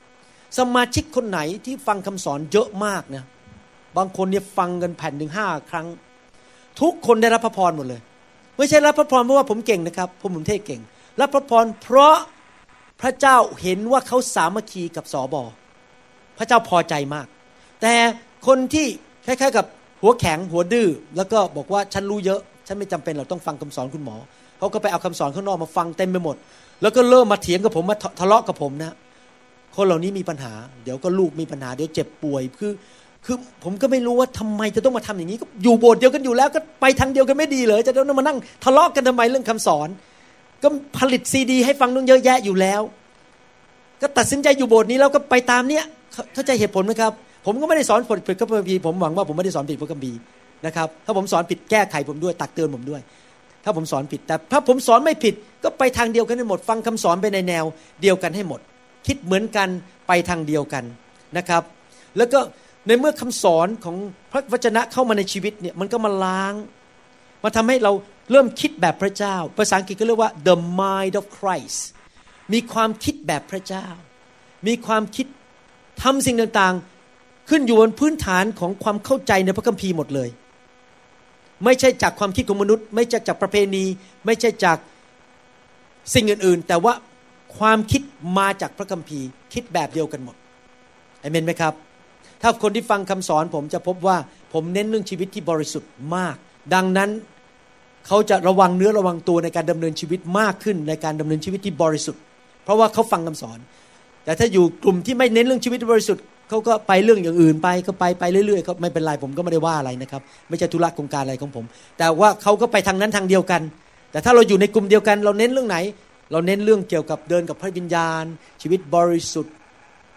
สมาชิกคนไหนที่ฟังคำสอนเยอะมากนะบางคนเนี่ยฟังกันแผ่นหนึ่งห้าครั้ง ทุกคนได้รับพระพรหมดเลย ไม่ใช่รับพระพรเพราะว่าผมเก่งนะครับผมผมเทศเก่ง รับพระพรเพราะพระเจ้าเห็นว่าเขาสามัคคีกับสอบอพระเจ้าพอใจมาก แต่คนที่คล้ายๆกับหัวแข็งหัวดื้อแล้วก็บอกว่าฉันรู้เยอะ ฉันไม่จำเป็นเราต้องฟังคำสอนคุณหมอเขาก็ไปเอาคำสอนข้างนอกมาฟังเต็มไปหมด แล้วก็เริ่มมาเถียงกับผมมาทะเลาะกับผมนะคนเหล่านี้มีปัญหา เดี๋ยวก็ลูกมีปัญหาเดี๋ยวเจ็บป่วยคือคือผมก็ไม่รู้ว่าทำไมจะต้องมาทำอย่างนี้ก็อยู่โบสถ์เดียวกันอยู่แล้วก็ไปทางเดียวกันไม่ดีเลยจะต้องมานั่งทะเลาะกันทำไมเรื่องคำสอน ก็ผลิตซีดี ให้ฟังต้องเยอะแยะอยู่แล้ว ก็ตัดสินใจอยู่โบสถ์นี้แล้วก็ไปตามเนี้ยเข้าใจเหตุผลไหมครับ ผมก็ไม่ได้สอนผิดพระคัมภีร์ผมหวังว่าผมไม่ได้สอนผิดพระคัมภีร์นะครับถ้าผมสอนผิดแก้ไขผมด้วยตักเตือนผมด้วย ถ้าผมสอนผิดแต่ถ้าผมสอนไม่ผิดก็ไปทางเดียวกันให้หมด ฟังคำสอนไปในแนวเดียวกันให้หมด คิดเหมือนกันไปทางเดียวกันนะครับ แล้วก็ในเมื่อคำสอนของพระวจนะเข้ามาในชีวิตเนี่ยมันก็มาล้าง มาทำให้เราเริ่มคิดแบบพระเจ้า ภาษาอังกฤษก็เรียกว่า the mind of Christ มีความคิดแบบพระเจ้า มีความคิดทำสิ่งต่างๆ ขึ้นอยู่บนพื้นฐานของความเข้าใจในพระคัมภีร์หมดเลย ไม่ใช่จากความคิดของมนุษย์ ไม่ใช่จากประเพณี ไม่ใช่จากสิ่งอื่น ๆ แต่ว่าความคิดมาจากพระคัมภีร์ คิดแบบเดียวกันหมดเอเมนไหมครับ ถ้าคนที่ฟังคำสอนผมจะพบว่าผมเน้นเรื่องชีวิตที่บริสุทธิ์มาก ดังนั้นเขาจะระวังเนื้อระวังตัวในการดำเนินชีวิตมากขึ้นในการดำเนินชีวิตที่บริสุทธิ์ เพราะว่าเขาฟังคำสอน แต่ถ้าอยู่กลุ่มที่ไม่เน้นเรื่องชีวิตบริสุทธิ์ เขาก็ไปเรื่องอย่างอื่นไปก็ไปไปเรื่อยๆเขาไม่เป็นไรผมก็ไม่ได้ว่าอะไรนะครับ ไม่ใช่ธุระโครงการอะไรของผม แต่ว่าเขาก็ไปทางนั้นทางเดียวกัน แต่ถ้าเราอยู่ในกลุ่มเดียวกัน เราเน้นเรื่องไหน เราเน้นเรื่องเกี่ยวกับเดินกับพระวิญญาณ ชีวิตบริสุทธิ์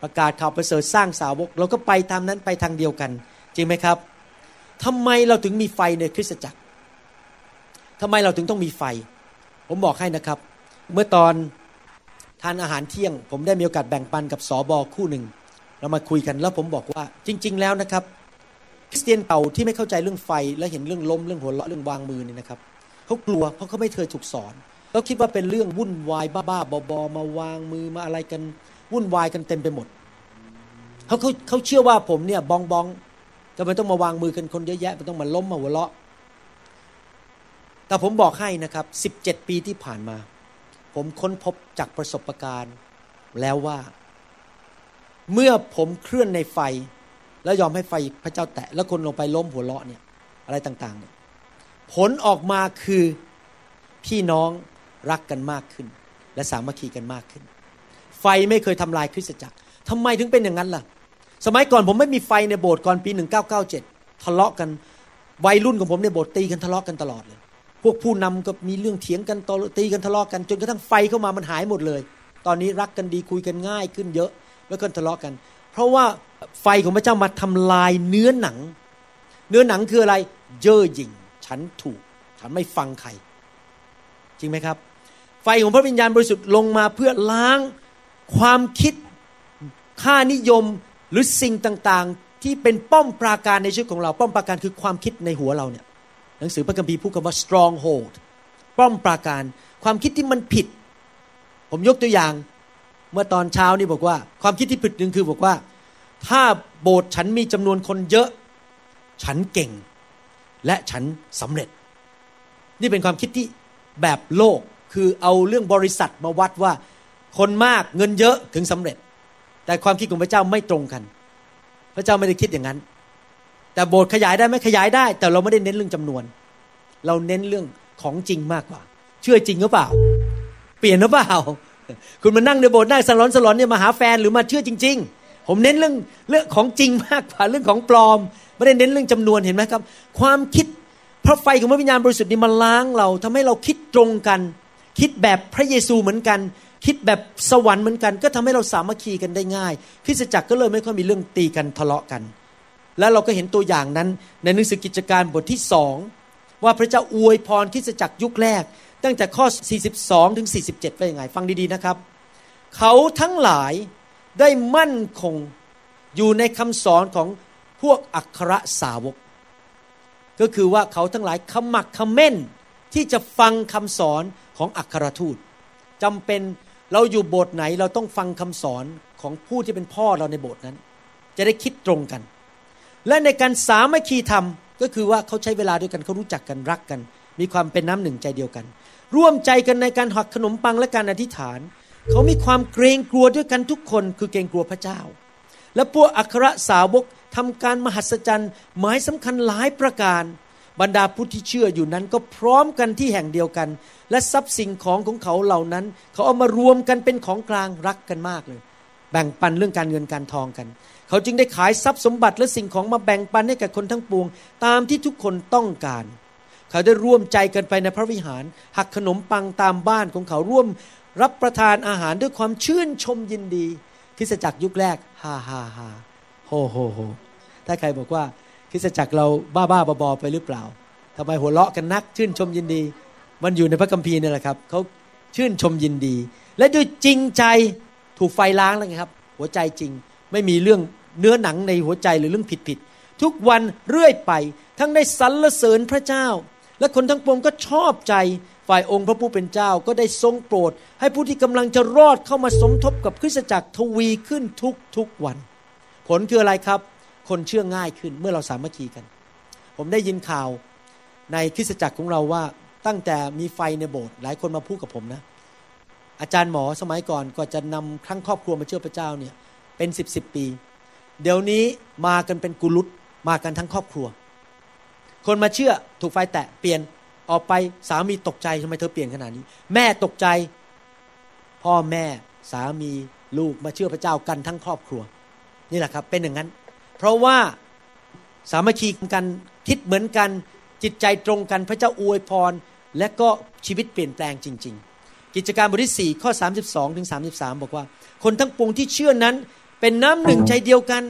ประกาศข่าวประเสริฐสร้างสาวก เราก็ไปตามนั้นไปทางเดียวกัน จริงไหมครับทำไมเราถึงมีไฟในคริสตจักรทำไมเราถึงต้องมีไฟ ผมบอกให้นะครับ เมื่อตอนทานอาหารเที่ยง ผมได้มีโอกาสแบ่งปันกับสอบอคู่หนึ่ง เรามาคุยกันแล้วผมบอกว่าจริง ๆ แล้วนะครับคริสเตียนเก่าที่ไม่เข้าใจเรื่องไฟและเห็นเรื่องล้มเรื่องหัวเราะเรื่องวางมือนี่นะครับเขากลัวเพราะเขาไม่เคยถูกสอนเขาคิดว่าเป็นเรื่องวุ่นวายบ้าๆบอๆมาวางมือมาอะไรกันวุ่นวายกันเต็มไปหมดเขาเขาเขาเชื่อว่าผมเนี่ยบองบองจะไม่ต้องมาวางมือกันคนเยอะแยะมันต้องมาล้มมาหัวเราะ แต่ผมบอกให้นะครับ 17 ปีที่ผ่านมา ผมค้นพบจากประสบการณ์ แล้วว่า เมื่อผมเคลื่อนในไฟ แล้วยอมให้ไฟพระเจ้าแตะ แล้วคนลงไปล้มหัวเราะเนี่ยอะไรต่างๆเนี่ยผลออกมาคือพี่น้องรักกันมากขึ้น และสามัคคีกันมากขึ้น ไฟไม่เคยทำลายคริสตจักรทำไมถึงเป็นอย่างนั้นล่ะ สมัยก่อนผมไม่มีไฟในโบสถ์ก่อนปี 1997 ทะเลาะกันวัยรุ่นของผมในโบสถ์ตีกันทะเลาะกันตลอดเลย พวกผู้นำก็มีเรื่องเถียงกันตตีกันทะเลาะกัน จนกระทั่งไฟเข้ามามันหายหมดเลย ตอนนี้รักกันดีคุยกันง่ายขึ้นเยอะ แล้วก็ทะเลาะกัน เพราะว่าไฟของพระเจ้ามาทำลายเนื้อหนัง เนื้อหนังคืออะไร เย่อหยิ่ง ฉันถูก ฉันไม่ฟังใคร จริงไหมครับ ไฟของพระวิญญาณบริสุทธิ์ลงมาเพื่อล้างความคิดค่านิยมหรือสิ่งต่างๆ ที่เป็นป้อมปราการในชีวิตของเรา ป้อมปราการคือความคิดในหัวเราเนี่ยหนังสือพระคัมภีร์พูดคำว่า stronghold ป้อมปราการ ความคิดที่มันผิด ผมยกตัวอย่าง เมื่อตอนเช้านี่บอกว่า ความคิดที่ผิดหนึ่งคือบอกว่า ถ้าโบสถ์ฉันมีจำนวนคนเยอะ ฉันเก่ง และฉันสำเร็จ นี่เป็นความคิดที่แบบโลกคือเอาเรื่องบริษัทมาวัดว่า คนมากเงินเยอะถึงสำเร็จ แต่ความคิดของพระเจ้าไม่ตรงกัน พระเจ้าไม่ได้คิดอย่างนั้น แต่โบสถ์ขยายได้ไหมขยายได้ แต่เราไม่ได้เน้นเรื่องจำนวน เราเน้นเรื่องของจริงมากกว่า เชื่อจริงหรือเปล่า เปลี่ยนหรือเปล่า คุณมานั่งในโบสถ์นั่งสลอนสลอนเนี่ยมาหาแฟนหรือมาเชื่อจริง ๆ ผมเน้นเรื่องเรื่องของจริงมากกว่าเรื่องของปลอม ไม่ได้เน้นเรื่องจำนวนเห็นไหมครับ ความคิดพระไฟของพระวิญญาณบริสุทธิ์นี่มาล้างเราทำให้เราคิดตรงกัน คิดแบบพระเยซูเหมือนกัน คิดแบบสวรรค์เหมือนกัน ก็ทำให้เราสามัคคีกันได้ง่ายคริสตจักรก็เลยไม่ค่อยมีเรื่องตีกันทะเลาะกัน แล้วเราก็เห็นตัวอย่างนั้นในหนังสือกิจการบทที่สองว่าพระเจ้าอวยพรคริสตจักรยุคแรก ตั้งแต่ข้อ 42 ถึง 47 ว่ายังไง ฟังดี ๆ นะครับ เขาทั้งหลายได้มั่นคงอยู่ในคำสอนของพวกอัครสาวก ก็คือว่าเขาทั้งหลายขมักขม้นที่จะฟังคำสอนของอัครทูตจำเป็นเราอยู่โบสถ์ไหนเราต้องฟังคำสอนของผู้ที่เป็นพ่อเราในโบสถ์นั้น จะได้คิดตรงกัน และในการสามัคคีธรรมก็คือว่าเขาใช้เวลาด้วยกันเขารู้จักกันรักกัน มีความเป็นน้ำหนึ่งใจเดียวกัน ร่วมใจกันในการหักขนมปังและการอธิษฐาน เขามีความเกรงกลัวด้วยกันทุกคนคือเกรงกลัวพระเจ้า และพวกอัครสาวกทำการมหัศจรรย์หมายสำคัญหลายประการ บรรดาผู้ที่เชื่ออยู่นั้นก็พร้อมกันที่แห่งเดียวกัน และทรัพย์สิ่งของของเขาเหล่านั้น เขาเอามารวมกันเป็นของกลางรักกันมากเลย แบ่งปันเรื่องการเงินการทองกัน เขาจึงได้ขายทรัพย์สมบัติและสิ่งของมาแบ่งปันให้กับคนทั้งปวง ตามที่ทุกคนต้องการ เขาได้ร่วมใจกันไปในพระวิหาร หักขนมปังตามบ้านของเขาร่วมรับประทานอาหารด้วยความชื่นชมยินดีคริสตจักรยุคแรกฮ่าฮ่าฮ่าโฮโฮโฮถ้าใครบอกว่าคริสตจักรเราบ้าบ้าบอไปหรือเปล่าทำไมหัวเราะกันนัก ชื่นชมยินดี มันอยู่ในพระคัมภีร์นี่แหละครับเขาชื่นชมยินดี และด้วยจริงใจถูกไฟล้างแล้วไงครับ หัวใจจริงไม่มีเรื่องเนื้อหนังในหัวใจหรือเรื่องผิดผิดๆทุกวันเรื่อยไป ทั้งได้สรรเสริญพระเจ้า และคนทั้งปวงก็ชอบใจฝ่ายองค์พระผู้เป็นเจ้าก็ได้ทรงโปรด ให้ผู้ที่กำลังจะรอดเข้ามาสมทบกับคริสตจักรทวีขึ้นทุกทุกวัน ผลคืออะไรครับ คนเชื่อง่ายขึ้นเมื่อเราสามัคคีกัน ผมได้ยินข่าวในคริสตจักรของเราว่าตั้งแต่มีไฟในโบสถ์หลายคนมาพูดกับผมนะ อาจารย์หมอสมัยก่อนก็จะนำครั้งครอบครัวมาเชื่อพระเจ้าเนี่ยเป็นสิบสิบปี เดี๋ยวนี้มากันเป็นกุลุตมากันทั้งครอบครัว คนมาเชื่อถูกไฟแตะเปลี่ยนออกไปสามีตกใจทำไมเธอเปลี่ยนขนาดนี้ แม่ตกใจ พ่อแม่สามีลูกมาเชื่อพระเจ้ากันทั้งครอบครัว นี่แหละครับเป็นอย่างนั้น เพราะว่าสามัคคีกันคิดเหมือนกันจิตใจตรงกันพระเจ้าอวยพร และก็ชีวิตเปลี่ยนแปลงจริง ๆ กิจการบทที่ 4 ข้อ 32ถึง33 บอกว่า คนทั้งปวงที่เชื่อนั้น เป็นน้ำหนึ่งใจเดียวกัน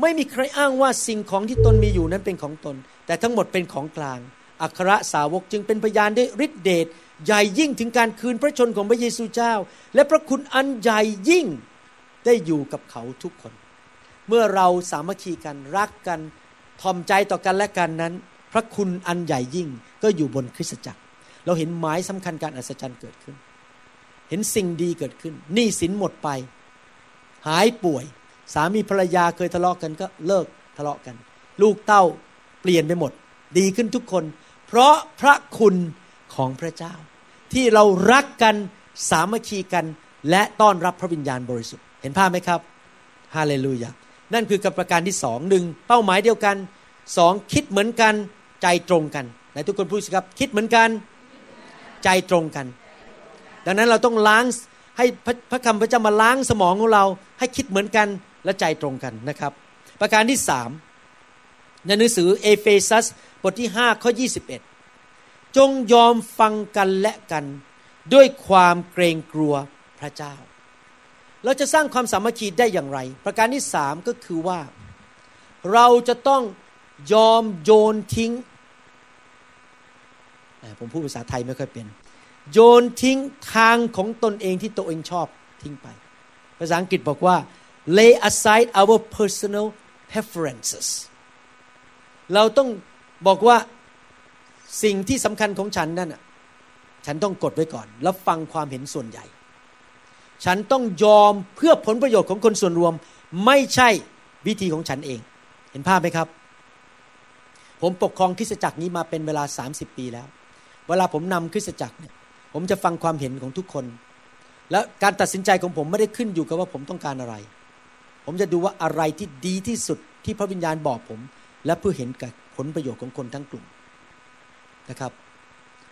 ไม่มีใครอ้างว่าสิ่งของที่ตนมีอยู่นั้นเป็นของตน แต่ทั้งหมดเป็นของกลาง อัครสาวกจึงเป็นพยานด้วยฤทธิเดชใหญ่ยิ่งถึงการคืนพระชนของพระเยซูเจ้า และพระคุณอันใหญ่ยิ่งได้อยู่กับเขาทุกคน เมื่อเราสามัคคีกันรักกันทอมใจต่อกันและกันนั้น พระคุณอันใหญ่ยิ่งก็อยู่บนคริสตจักร เราเห็นหมายสำคัญการอัศจรรย์เกิดขึ้น เห็นสิ่งดีเกิดขึ้นหนี้สินหมดไป หายป่วย สามีภรรยาเคยทะเลาะกกันก็เลิกทะเลาะกัน ลูกเต้า ปลี่ยนไปหมด ดีขึ้นทุกคน เพราะพระคุณของพระเจ้า ที่เรารักกันสามัคคีกัน และต้อนรับพระวิญญาณบริสุทธิ์ เห็นภาพไหมครับฮาเลลูยานั่นคือกับประการที่สองหนึ่งเป้าหมายเดียวกันสองคิดเหมือนกันใจตรงกันไหนทุกคนพูดสิครับคิดเหมือนกันใจตรงกัน ดังนั้นเราต้องล้างให้พระพระคำพระเจ้ามาล้างสมองของเรา ให้คิดเหมือนกันและใจตรงกันนะครับ ประการที่สาม ในหนังสือเอเฟซัสบทที่5ข้อ21 จงยอมฟังกันและกันด้วยความเกรงกลัวพระเจ้า เราจะสร้างความสามัคคีได้อย่างไร ประการที่สามก็คือว่า เราจะต้องยอมโยนทิ้ง ผมพูดภาษาไทยไม่ค่อยเป็น โยนทิ้งทางของตนเองที่ตัวเองชอบทิ้งไป ภาษาอังกฤษบอกว่า lay aside our personal preferences เราต้องบอกว่าสิ่งที่สำคัญของฉันนั่นอะฉันต้องกดไว้ก่อน แล้วฟังความเห็นส่วนใหญ่ ฉันต้องยอมเพื่อผลประโยชน์ของคนส่วนรวม ไม่ใช่วิธีของฉันเอง เห็นภาพไหมครับ ผมปกครองคริสตจักรนี้มาเป็นเวลา 30 ปีแล้ว เวลาผมนำคริสตจักรเนี่ยผมจะฟังความเห็นของทุกคน และการตัดสินใจของผมไม่ได้ขึ้นอยู่กับว่าผมต้องการอะไร ผมจะดูว่าอะไรที่ดีที่สุดที่พระวิญญาณบอกผม และเพื่อเห็นกับผลประโยชน์ของคนทั้งกลุ่มนะครับ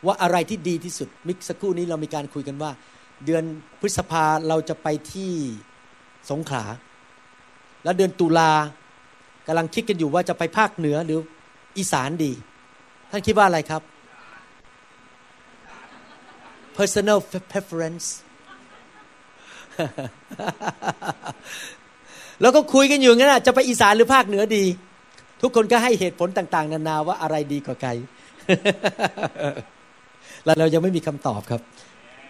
ว่าอะไรที่ดีที่สุดมิกสักครู่นี้เรามีการคุยกันว่า เดือนพฤษภาเราจะไปที่สงขลา แล้วเดือนตุลากำลังคิดกันอยู่ว่าจะไปภาคเหนือหรืออีสานดี ท่านคิดว่าอะไรครับ personal preference แล้วก็คุยกันอยู่งั้นจะไปอีสานหรือภาคเหนือดี ทุกคนก็ให้เหตุผลต่าง ๆ นานาว่าอะไรดีกว่าใครแล้วเรายังไม่มีคำตอบครับ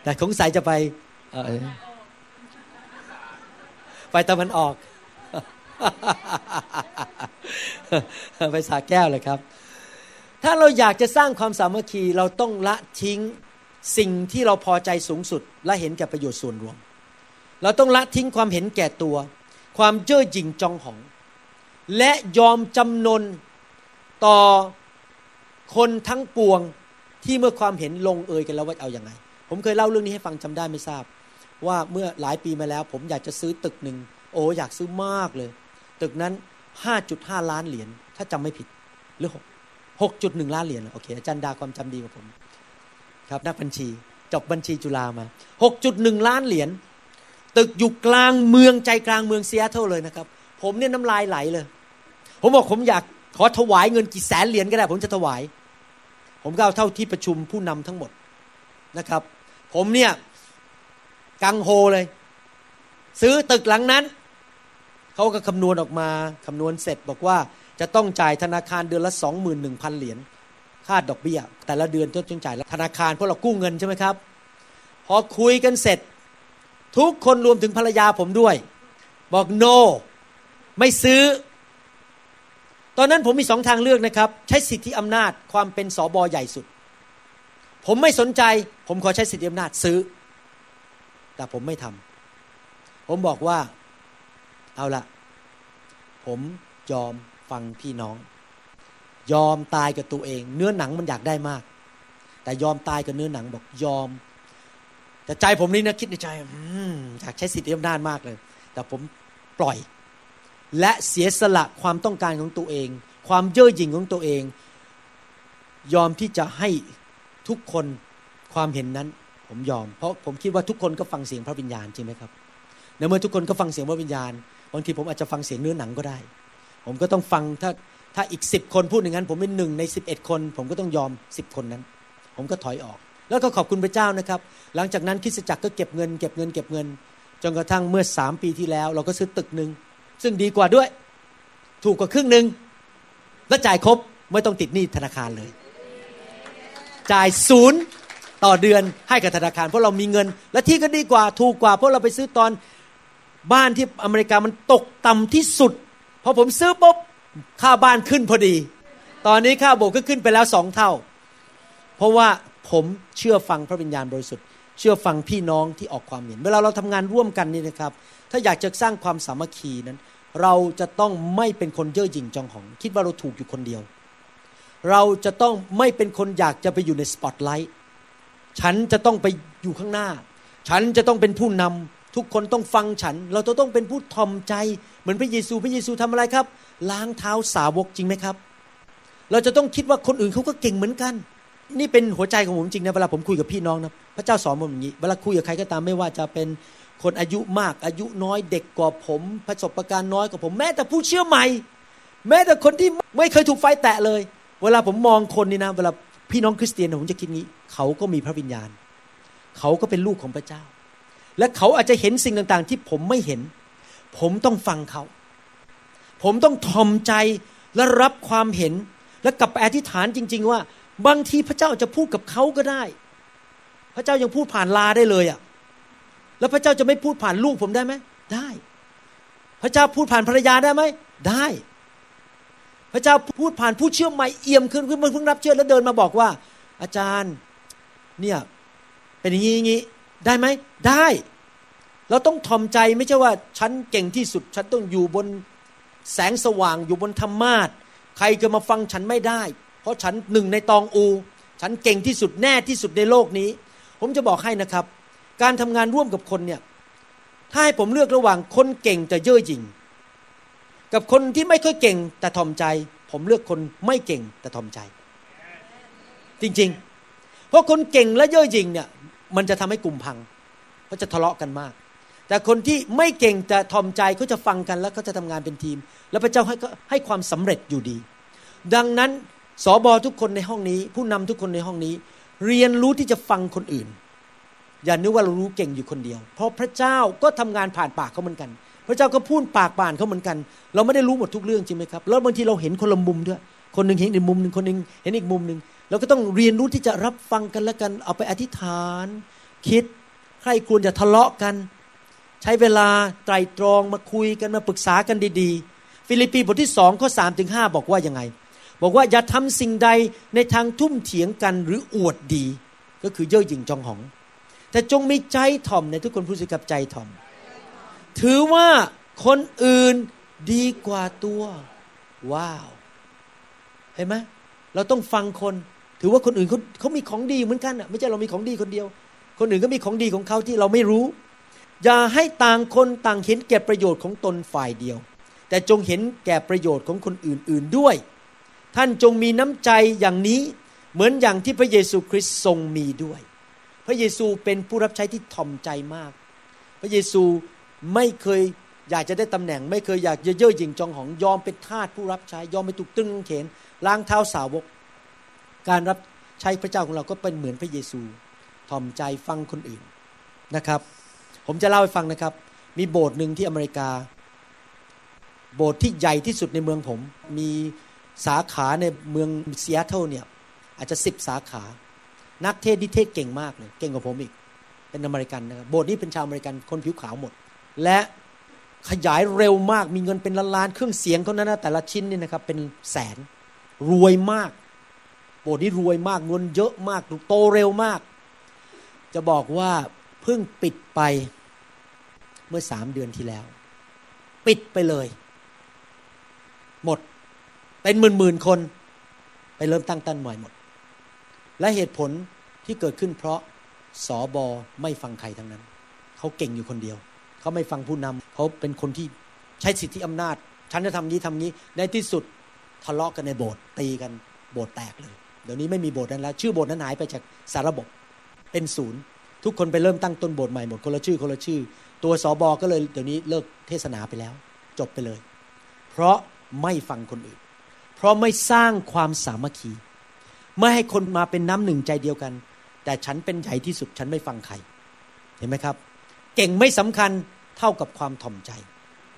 แต่สงสัยจะไปไปตะวันออก ไปสาแก้วเลยครับ ถ้าเราอยากจะสร้างความสามัคคีเราต้องละทิ้งสิ่งที่เราพอใจสูงสุด และเห็นแก่ประโยชน์ส่วนรวม เราต้องละทิ้งความเห็นแก่ตัว ความเจ้อหยิ่งจองหอง และยอมจำนนต่อคนทั้งปวงที่เมื่อความเห็นลงเอยกันแล้วว่าเอาอยัางไง ผมเคยเล่าเรื่องนี้ให้ฟังจำได้ไม่ทราบ ว่าเมื่อหลายปีมาแล้ว ผมอยากจะซื้อตึกหนึ่งโอ้อยากซื้อมากเลย ตึกนั้น 5.5 ล้านเหรียญถ้าจำไม่ผิดหรือ6.1 ล้านเหรียญโอเคอาจารย์ดาความจำดีกว่าผมครับนักบัญชีจบบัญชีจุฬามา 6.1 ล้านเหรียญตึกอยู่กลางเมืองใจกลางเมืองเซียเท่าเลยนะครับ ผมเนี่ยน้ำลายไหลเลย ผมบอกผมอยากขอถวายเงินกี่แสนเหรียญก็ได้ ผมจะถวาย ผมก็เอาเท่าที่ประชุมผู้นำทั้งหมดนะครับ ผมเนี่ยกังโฮเลย ซื้อตึกหลังนั้นเขาก็คำนวณออกมาคำนวณเสร็จบอกว่าจะต้องจ่ายธนาคารเดือนละสองหมื่นหนึ่งพันเหรียญค่าดอกเบี้ย แต่ละเดือนต้องจ่ายธนาคารเพราะเรากู้เงินใช่ไหมครับ พอคุยกันเสร็จ ทุกคนรวมถึงภรรยาผมด้วย บอกโ no, ไม่ซื้อ ตอนนั้นผมมีสองทางเลือกนะครับ ใช้สิทธิอำนาจความเป็นสอบอใหญ่สุด ผมไม่สนใจ ผมขอใช้สิทธิอำนาจซื้อ แต่ผมไม่ทำผมบอกว่า เอาละผมยอมฟังพี่น้อง ยอมตายกับตัวเอง เนื้อหนังมันอยากได้มาก แต่ยอมตายกับเนื้อหนังบอกยอม แต่ใจผมนี่นะคิดในใจอยากใช้สิทธิอำนาจมากเลย แต่ผมปล่อย และเสียสละความต้องการของตัวเอง ความเย่อหยิ่งของตัวเอง ยอมที่จะให้ทุกคนความเห็นนั้น ผมยอม เพราะผมคิดว่าทุกคนก็ฟังเสียงพระวิญญาณจริงไหมครับในเมื่อทุกคนก็ฟังเสียงพระวิญญาณบางทีผมอาจจะฟังเสียงเนื้อหนังก็ได้ ผมก็ต้องฟังถ้าถ้าอีกสิบคนพูดอย่างนั้น ผมเป็นหนึ่งในสิบเอ็ดคน ผมก็ต้องยอมสิบคนนั้น ผมก็ถอยออก แล้วก็ขอบคุณพระเจ้านะครับ หลังจากนั้นคริสตจักรก็เก็บเงิน เก็บเงินเก็บเงินจนกระทั่งเมื่อสามปีที่แล้ว เราก็ซื้อตึกหนึ่ง ซึ่งดีกว่าด้วย ถูกกว่าครึ่งหนึ่งและจ่ายครบไม่ต้องติดหนี้ธนาคารเลย จ่ายศูนย์ต่อเดือนให้กับธนาคาร เพราะเรามีเงิน และที่ก็ดีกว่าถูกกว่า เพราะเราไปซื้อตอนบ้านที่อเมริกามันตกต่ำที่สุดพอผมซื้อปุ๊บค่าบ้านขึ้นพอดี ตอนนี้ค่าโบกก็ขึ้นไปแล้วสองเท่า เพราะว่าผมเชื่อฟังพระวิญญาณบริสุทธิ์ เชื่อฟังพี่น้องที่ออกความเห็น เวลาเราทำงานร่วมกันนี่นะครับ ถ้าอยากจะสร้างความสามัคคีนั้น เราจะต้องไม่เป็นคนเย่อหยิ่งจองของ คิดว่าเราถูกอยู่คนเดียว เราจะต้องไม่เป็นคนอยากจะไปอยู่ในสปอตไลท์ฉันจะต้องไปอยู่ข้างหน้า ฉันจะต้องเป็นผู้นำทุกคนต้องฟังฉัน เราจะต้องเป็นผู้ทอมใจ เหมือนพระเยซูพระเยซูทำอะไรครับ ล้างเท้าสาวกจริงไหมครับ เราจะต้องคิดว่าคนอื่นเขาก็เก่งเหมือนกัน นี่เป็นหัวใจของผมจริงนะเวลาผมคุยกับพี่น้องนะพระเจ้าสอนผมอย่างนี้เวลาคุยกับใครก็ตามไม่ว่าจะเป็น คนอายุมากอายุน้อยเด็กกว่าผมประสบะการณ์น้อยกว่าผม แม้แต่ผู้เชื่อใหม่ แม้แต่คนที่ไม่เคยถูกไฟแตะเลย เวลาผมมองคนนี่นะเวลาพี่น้องคริสเตียนผมจะคิดงี้ เขาก็มีพระวิญญาณ เขาก็เป็นลูกของพระเจ้า และเขาอาจจะเห็นสิ่งต่างๆ ที่ผมไม่เห็น ผมต้องฟังเขา ผมต้องทอมใจและรับความเห็น และกลับไปอธิษฐานจริง ๆ ว่า บางทีพระเจ้าจะพูดกับเขาก็ได้ พระเจ้ายังพูดผ่านลาได้เลยอะ่ะ แล้วพระเจ้าจะไม่พูดผ่านลูกผมได้ไหมได้ พระเจ้าพูดผ่านภรรยาได้ไหมได้ พระเจ้าพูดผ่านผู้เชื่อใหม่เอี่ยมขึ้นขึ้นเพิ่งรับเชื่อแล้วเดินมาบอกว่า อาจารย์เนี่ยเป็นอย่างนี้อย่างนี้ได้ไหมได้ เราต้องทอมใจไม่ใช่ว่าฉันเก่งที่สุด ฉันต้องอยู่บนแสงสว่างอยู่บนธรรมาทใครจะมาฟังฉันไม่ได้ เพราะฉันหนึ่งในตองอู ฉันเก่งที่สุดแน่ที่สุดในโลกนี้ ผมจะบอกให้นะครับ การทำงานร่วมกับคนเนี่ยถ้าให้ผมเลือกระหว่างคนเก่งแต่เย่อหยิ่งกับคนที่ไม่ค่อยเก่งแต่ทอมใจ ผมเลือกคนไม่เก่งแต่ทอมใจ จริงๆ เพราะคนเก่งและเย่อหยิ่งเนี่ยมันจะทำให้กลุ่มพังเขาจะทะเลาะกันมาก แต่คนที่ไม่เก่งแต่ทอมใจเขาจะฟังกันแล้วเขาจะทำงานเป็นทีม แล้วพระเจ้าให้ให้ความสำเร็จอยู่ดี ดังนั้นสอบอทุกคนในห้องนี้ ผู้นำทุกคนในห้องนี้ เรียนรู้ที่จะฟังคนอื่น อย่านึกว่าเรารู้เก่งอยู่คนเดียว เพราะพระเจ้าก็ทำงานผ่านปากเขาเหมือนกัน พระเจ้าก็พูดปากป่านเขาเหมือนกัน เราไม่ได้รู้หมดทุกเรื่องจริงไหมครับ แล้วบางทีเราเห็นคนละมุมด้วย คนหนึ่งเห็นอีกมุมหนึ่งคนหนึ่งเห็นอีกมุมหนึ่งเราก็ต้องเรียนรู้ที่จะรับฟังกันและกัน เอาไปอธิษฐาน คิดใครควรจะทะเลาะกัน ใช้เวลาไตรตรองมาคุยกันมาปรึกษากันดีๆ ฟิลิปปีบทที่สองข้อสามถึงห้าบอกว่ายังไง บอกว่าอย่าทำสิ่งใดในทางทุ่มเถียงกันหรืออวดดี ก็คือเย่อหยิ่งจองหอง แต่จงมีใจถ่อมในทุกคนพูดสิกับใจถ่อม ถือว่าคนอื่นดีกว่าตัว ว้าว เห็นไหมเราต้องฟังคน ถือว่าคนอื่นเขาเขามีของดีเหมือนกันอะไม่ใช่เรามีของดีคนเดียว คนอื่นก็มีของดีของเขาที่เราไม่รู้ อย่าให้ต่างคนต่างเห็นแก่ประโยชน์ของตนฝ่ายเดียว แต่จงเห็นแก่ประโยชน์ของคนอื่น ๆด้วย ท่านจงมีน้ำใจอย่างนี้เหมือนอย่างที่พระเยซูคริสต์ทรงมีด้วย พระเยซูเป็นผู้รับใช้ที่ถ่อมใจมาก พระเยซูไม่เคยอยากจะได้ตำแหน่ง ไม่เคยอยากเย่อหยิ่งจองหองยอมเป็นทาสผู้รับใช้ ยอมไปถูกตรึงกางเขนล้างเท้าสาวก การรับใช้พระเจ้าของเราก็เป็นเหมือนพระเยซูถ่อมใจฟังคนอื่นนะครับ ผมจะเล่าให้ฟังนะครับ มีโบสถ์หนึ่งที่อเมริกา โบสถ์ที่ใหญ่ที่สุดในเมืองผม มีสาขาในเมืองซีแอตเทิลเนี่ยอาจจะสิบสาขา นักเทศน์นี่เทศน์เก่งมากเลยเก่งกว่าผมอีก เป็นอเมริกันนะครับโบสถ์นี้เป็นชาวอเมริกันคนผิวขาวหมด และขยายเร็วมากมีเงินเป็นล้านๆเครื่องเสียงเขานั้นนะแต่ละชิ้นนี่นะครับเป็นแสนรวยมาก โบสถ์นี้รวยมากเงินเยอะมากโตเร็วมาก จะบอกว่าเพิ่งปิดไปเมื่อสามเดือนที่แล้ว ปิดไปเลย หมด เป็นหมื่นหมื่นคน ไปเริ่มตั้งต้นใหม่หมด และเหตุผลที่เกิดขึ้นเพราะสอบอไม่ฟังใครทั้งนั้น เขาเก่งอยู่คนเดียว เขาไม่ฟังผู้นำเขาเป็นคนที่ใช้สิทธิอำนาจ ฉันจะทำนี้ทำนี้ ในที่สุดทะเลาะกันในโบสถ์ตีกันโบสถ์แตกเลย เดี๋ยวนี้ไม่มีโบสถ์นั้นแล้ว ชื่อโบสถ์นั้นหายไปจากสารบบ เป็นศูนย์ ทุกคนไปเริ่มตั้งต้นโบสถ์ใหม่หมด คนละชื่อคนละชื่อ ตัวสอบอก็เลยเดี๋ยวนี้เลิกเทศนาไปแล้ว จบไปเลย เพราะไม่ฟังคนอื่น เพราะไม่สร้างความสามัคคี ไม่ให้คนมาเป็นน้ำหนึ่งใจเดียวกัน แต่ฉันเป็นใหญ่ที่สุดฉันไม่ฟังใคร เห็นไหมครับ เก่งไม่สำคัญเท่ากับความถ่อมใจ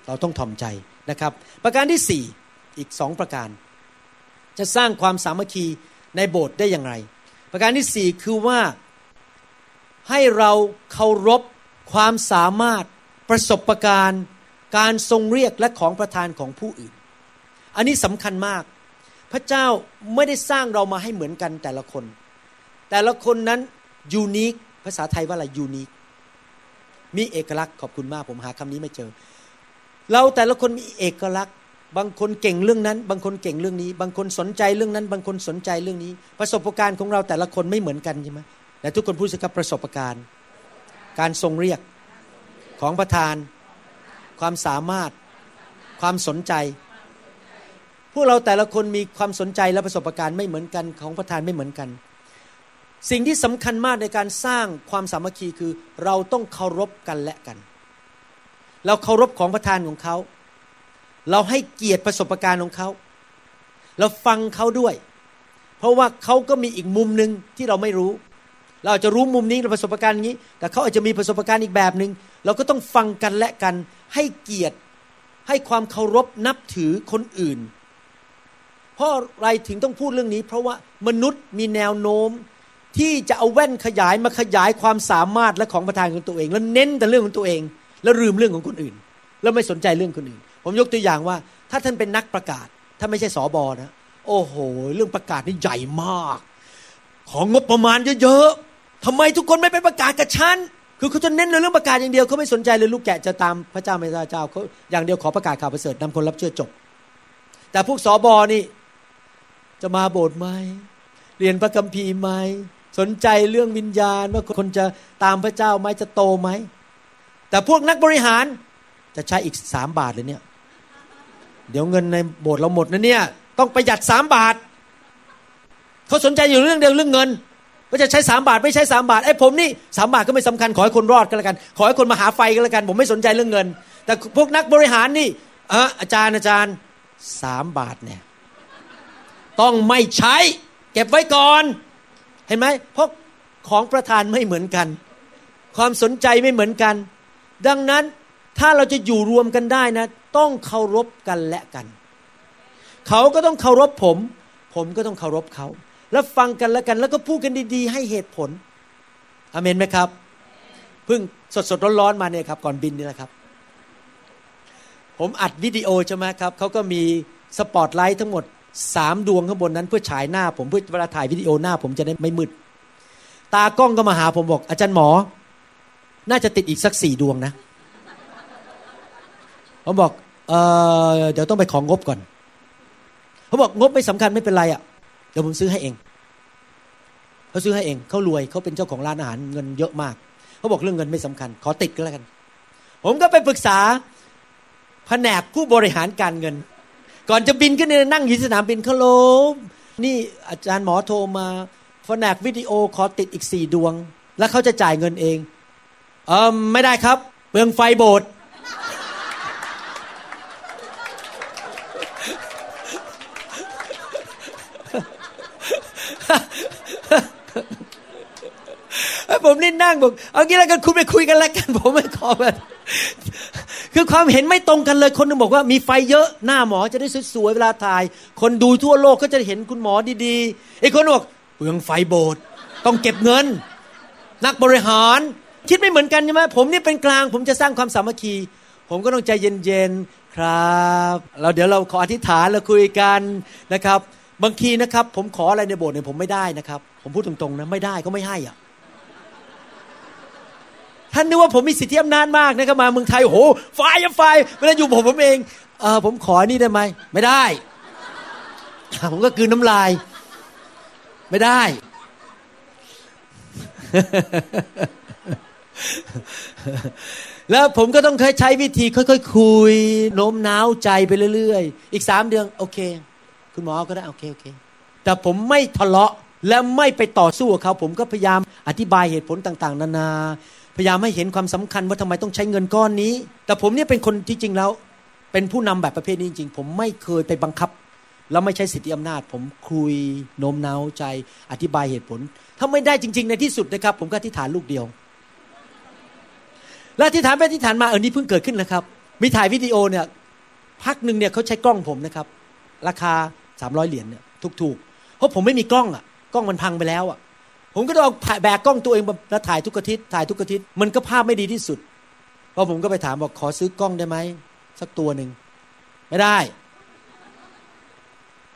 เราต้องถ่อมใจนะครับ ประการที่สี่อีกสองประการ จะสร้างความสามัคคีในโบสถ์ได้อย่างไร ประการที่สี่คือว่าให้เราเคารพความสามารถประสบการณ์ การทรงเรียกและของประทานของผู้อื่น อันนี้สำคัญมาก พระเจ้าไม่ได้สร้างเรามาให้เหมือนกันแต่ละคน แต่ละคนนั้นยูนิคภาษาไทยว่าอะไรยูนิคมีเอกลักษณ์ขอบคุณมากผมหาคำนี้ไม่เจอ เราแต่ละคนมีเอกลักษณ์ บางคนเก่งเรื่องนั้น บางคนเก่งเรื่องนี้ บางคนสนใจเรื่องนั้น บางคนสนใจเรื่องนี้ ประสบการณ์ของเราแต่ละคนไม่เหมือนกันใช่ไหมแต่ทุกคนพูดสิครับประสบการณ์ การทรงเรียกของประธาน ความสามารถ ความสนใจ พวกเราแต่ละคนมีความสนใจและประสบการณ์ไม่เหมือนกันของประธานไม่เหมือนกัน สิ่งที่สำคัญมากในการสร้างความสามัคคีคือ เราต้องเคารพกันและกัน เราเคารพของประธานของเขา เราให้เกียรติประสบการณ์ของเขา เราฟังเขาด้วย เพราะว่าเขาก็มีอีกมุมหนึ่งที่เราไม่รู้ เราอาจจะรู้มุมนี้ประสบการณ์อย่างนี้ แต่เขาอาจจะมีประสบการณ์อีกแบบหนึ่งเราก็ต้องฟังกันและกัน ให้เกียรติให้ความเคารพนับถือคนอื่น เพราะอะไรถึงต้องพูดเรื่องนี้ เพราะว่ามนุษย์มีแนวโน้มที่จะเอาแว่นขยายมาขยายความสามารถและของประทานของตัวเอง แล้วเน้นแต่เรื่องของตัวเอง แล้วลืมเรื่องของคนอื่น แล้วไม่สนใจเรื่องคนอื่น ผมยกตัวอย่างว่า ถ้าท่านเป็นนักประกาศ ถ้าไม่ใช่สอบอนะโอ้โห เรื่องประกาศนี่ใหญ่มาก ของงบประมาณเยอะๆทำไมทุกคนไม่ไปประกาศกับฉันคือเขาจะเน้นเรื่องประกาศอย่างเดียวเขาไม่สนใจเลยลูกแกะจะตามพระเจ้าไม่เจ้าเขาอย่างเดียวขอประกาศข่าวประเสริฐนำคนรับเชื่อจบ แต่พวกสอบอนี่ จะมาโบสถ์ไหมเรียนพระคัมภีร์ไหมสนใจเรื่องวิญญาณว่าคนจะตามพระเจ้าไหมจะโตไหม แต่พวกนักบริหารจะใช้อีกสามบาทเลยเนี่ย เดี๋ยวเงินในโบสถ์เราหมดนะเนี่ย ต้องประหยัดสามบาท เขาสนใจอยู่เรื่องเดียวเรื่องเงินว่าจะใช้สามบาทไม่ใช้สามบาทไอ้ผมนี่สามบาทก็ไม่สำคัญขอให้คนรอดก็แล้วกัน ขอให้คนมาหาไฟก็แล้วกัน ผมไม่สนใจเรื่องเงิน แต่พวกนักบริหารนี่เอออาจารย์อาจารย์สามบาทเนี่ย ต้องไม่ใช้ เก็บไว้ก่อน เห็นไหมเพราะของประธานไม่เหมือนกัน ความสนใจไม่เหมือนกัน ดังนั้นถ้าเราจะอยู่รวมกันได้นะ ต้องเคารพกันและกัน เขาก็ต้องเคารพผม ผมก็ต้องเคารพเขา แล้วฟังกันและกัน แล้วก็พูดกันดี ๆ ให้เหตุผลอเมนไหมครับเพิ่งสดๆร้อนๆมาเนี่ยครับ ก่อนบินนี่แหละครับ ผมอัดวิดีโอใช่ไหมครับเขาก็มีสปอตไลท์ทั้งหมด สามดวงข้างบนนั้นเพื่อฉายหน้าผมเพื่อเวลาถ่ายวิดีโอหน้าผมจะได้ไม่มืด ตากล้องก็มาหาผมบอก อาจารย์หมอ น่าจะติดอีกสักสี่ดวงนะ ผมบอกเออเดี๋ยวต้องไปของงบก่อนเขาบอกงบไม่สำคัญไม่เป็นไรอะ่ะเดี๋ยวผมซื้อให้เองเขาซื้อให้เองเขารวยเขาเป็นเจ้าของร้านอาหารเงินเยอะมากเขาบอกเรื่องเงินไม่สำคัญ ขอติดก็แล้วกัน ผมก็ไปปรึกษาแผนกผู้บริหารการเงิน ก่อนจะบินขึ้นนั่งอยู่สนามบินเขาโลนี่อาจารย์หมอโทรมาแผนกวิดีโอขอติดอีกสี่ดวง แล้วเขาจะจ่ายเงินเองเออไม่ได้ครับเปลืองไฟโบสถ์ ผมนี่นั่งบอกเอางี้แล้วกันคุณไปคุยกันแล้วกันผมไม่ขอแบบคือความเห็นไม่ตรงกันเลยคนนึงบอกว่ามีไฟเยอะหน้าหมอจะได้สวยๆเวลาถ่าย คนดูทั่วโลกก็จะเห็นคุณหมอดีๆไอ้คนบอกเปลืองไฟโบสถ์ต้องเก็บเงิน นักบริหาร คิดไม่เหมือนกันใช่ไหมผมนี่เป็นกลาง ผมจะสร้างความสามัคคี ผมก็ต้องใจเย็นๆครับเราเดี๋ยวเราขออธิษฐานเราคุยกันนะครับ บางทีนะครับ ผมขออะไรในโบสถ์เนี่ยผมไม่ได้นะครับ ผมพูดตรงๆนะไม่ได้ก็ไม่ให้อะ ท่านนึกว่าผมมีสิทธิอำนาจมากนะครับมาเมืองไทยโอ้โหไฟไฟไม่ได้อยู่ผมผมเองเออผมขอนี่ได้ไหมไม่ได้ ผมก็คืนน้ำลาย ไม่ได้ แล้วผมก็ต้องใช้วิธีค่อยๆคคุยโน้มน้าวใจไปเรื่อยๆ อีกสามเดือนโอเค คุณหมอก็ได้โอเคโอเค แต่ผมไม่ทะเลาะและไม่ไปต่อสู้กับเขา ผมก็พยายามอธิบายเหตุผลต่าง ๆ นานา พยายามให้เห็นความสำคัญว่าทำไมต้องใช้เงินก้อนนี้ แต่ผมเนี่ยเป็นคนที่จริงแล้ว เป็นผู้นำแบบประเภทนี้จริง ๆ ผมไม่เคยไปบังคับ แล้วไม่ใช่สิทธิอำนาจ ผมคุยโน้มน้าวใจอธิบายเหตุผล ถ้าไม่ได้จริง ๆ ในที่สุดนะครับ ผมก็อธิษฐานลูกเดียว และอธิษฐานไปอธิษฐานมาเออนี่เพิ่งเกิดขึ้นนะครับ มีถ่ายวิดีโอเนี่ยพักหนึ่งเนี่ยเขาใช้กล้องผมนะครับ ราคาสามร้อยเหรียญเนี่ยถูกๆเพราะผมไม่มีกล้องอะกล้องมันพังไปแล้วอะ ผมก็ต้องเอาแบกกล้องตัวเองมาถ่ายทุกอาทิตย์ถ่ายทุกอาทิตย์มันก็ภาพไม่ดีที่สุดพอผมก็ไปถามบอกขอซื้อกล้องได้ไหมสักตัวหนึ่งไม่ได้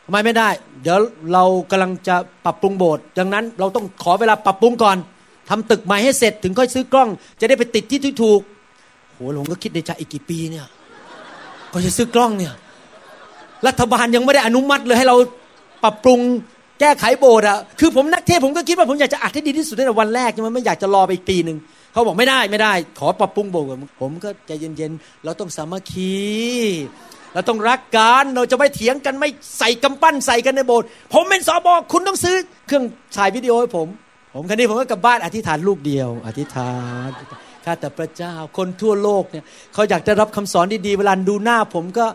ทำไมไม่ได้ เดี๋ยวเรากำลังจะปรับปรุงโบสถ์ดังนั้นเราต้องขอเวลาปรับปรุงก่อนทำตึกใหม่ให้เสร็จถึงค่อยซื้อกล้อง จะได้ไปติดที่ถูกโหผมก็คิดในใจอีกกี่ปีเนี่ยก็จะซื้อกล้องเนี่ยรัฐบาลยังไม่ได้อนุมัติเลยให้เราปรับปรุง แก้ไขโบสถ์อะคือผมนักเทศผมก็คิดว่าผมอยากจะอัดให้ดีที่สุดในวันแรกใช่ไหมไม่อยากจะรอไปอีกปีหนึ่งเขาบอกไม่ได้ไม่ได้ ขอปรับปรุงโบสถ์ผมก็ใจเย็นๆเราต้องสามัคคีเราต้องรักกันเราจะไม่เถียงกันไม่ใส่กำปั้นใส่กันในโบสถ์ผมเป็นสอบอคุณต้องซื้อ เครื่องถ่ายวิดีโอให้ผม ผมคันนี้ผมก็กลับบ้านอธิษฐานลูกเดียว อธิษฐานข้าแต่พระเจ้าคนทั่วโลกเนี่ยเขาอยากจะรับคำสอนดีๆเวลาดูหน้า ผมก็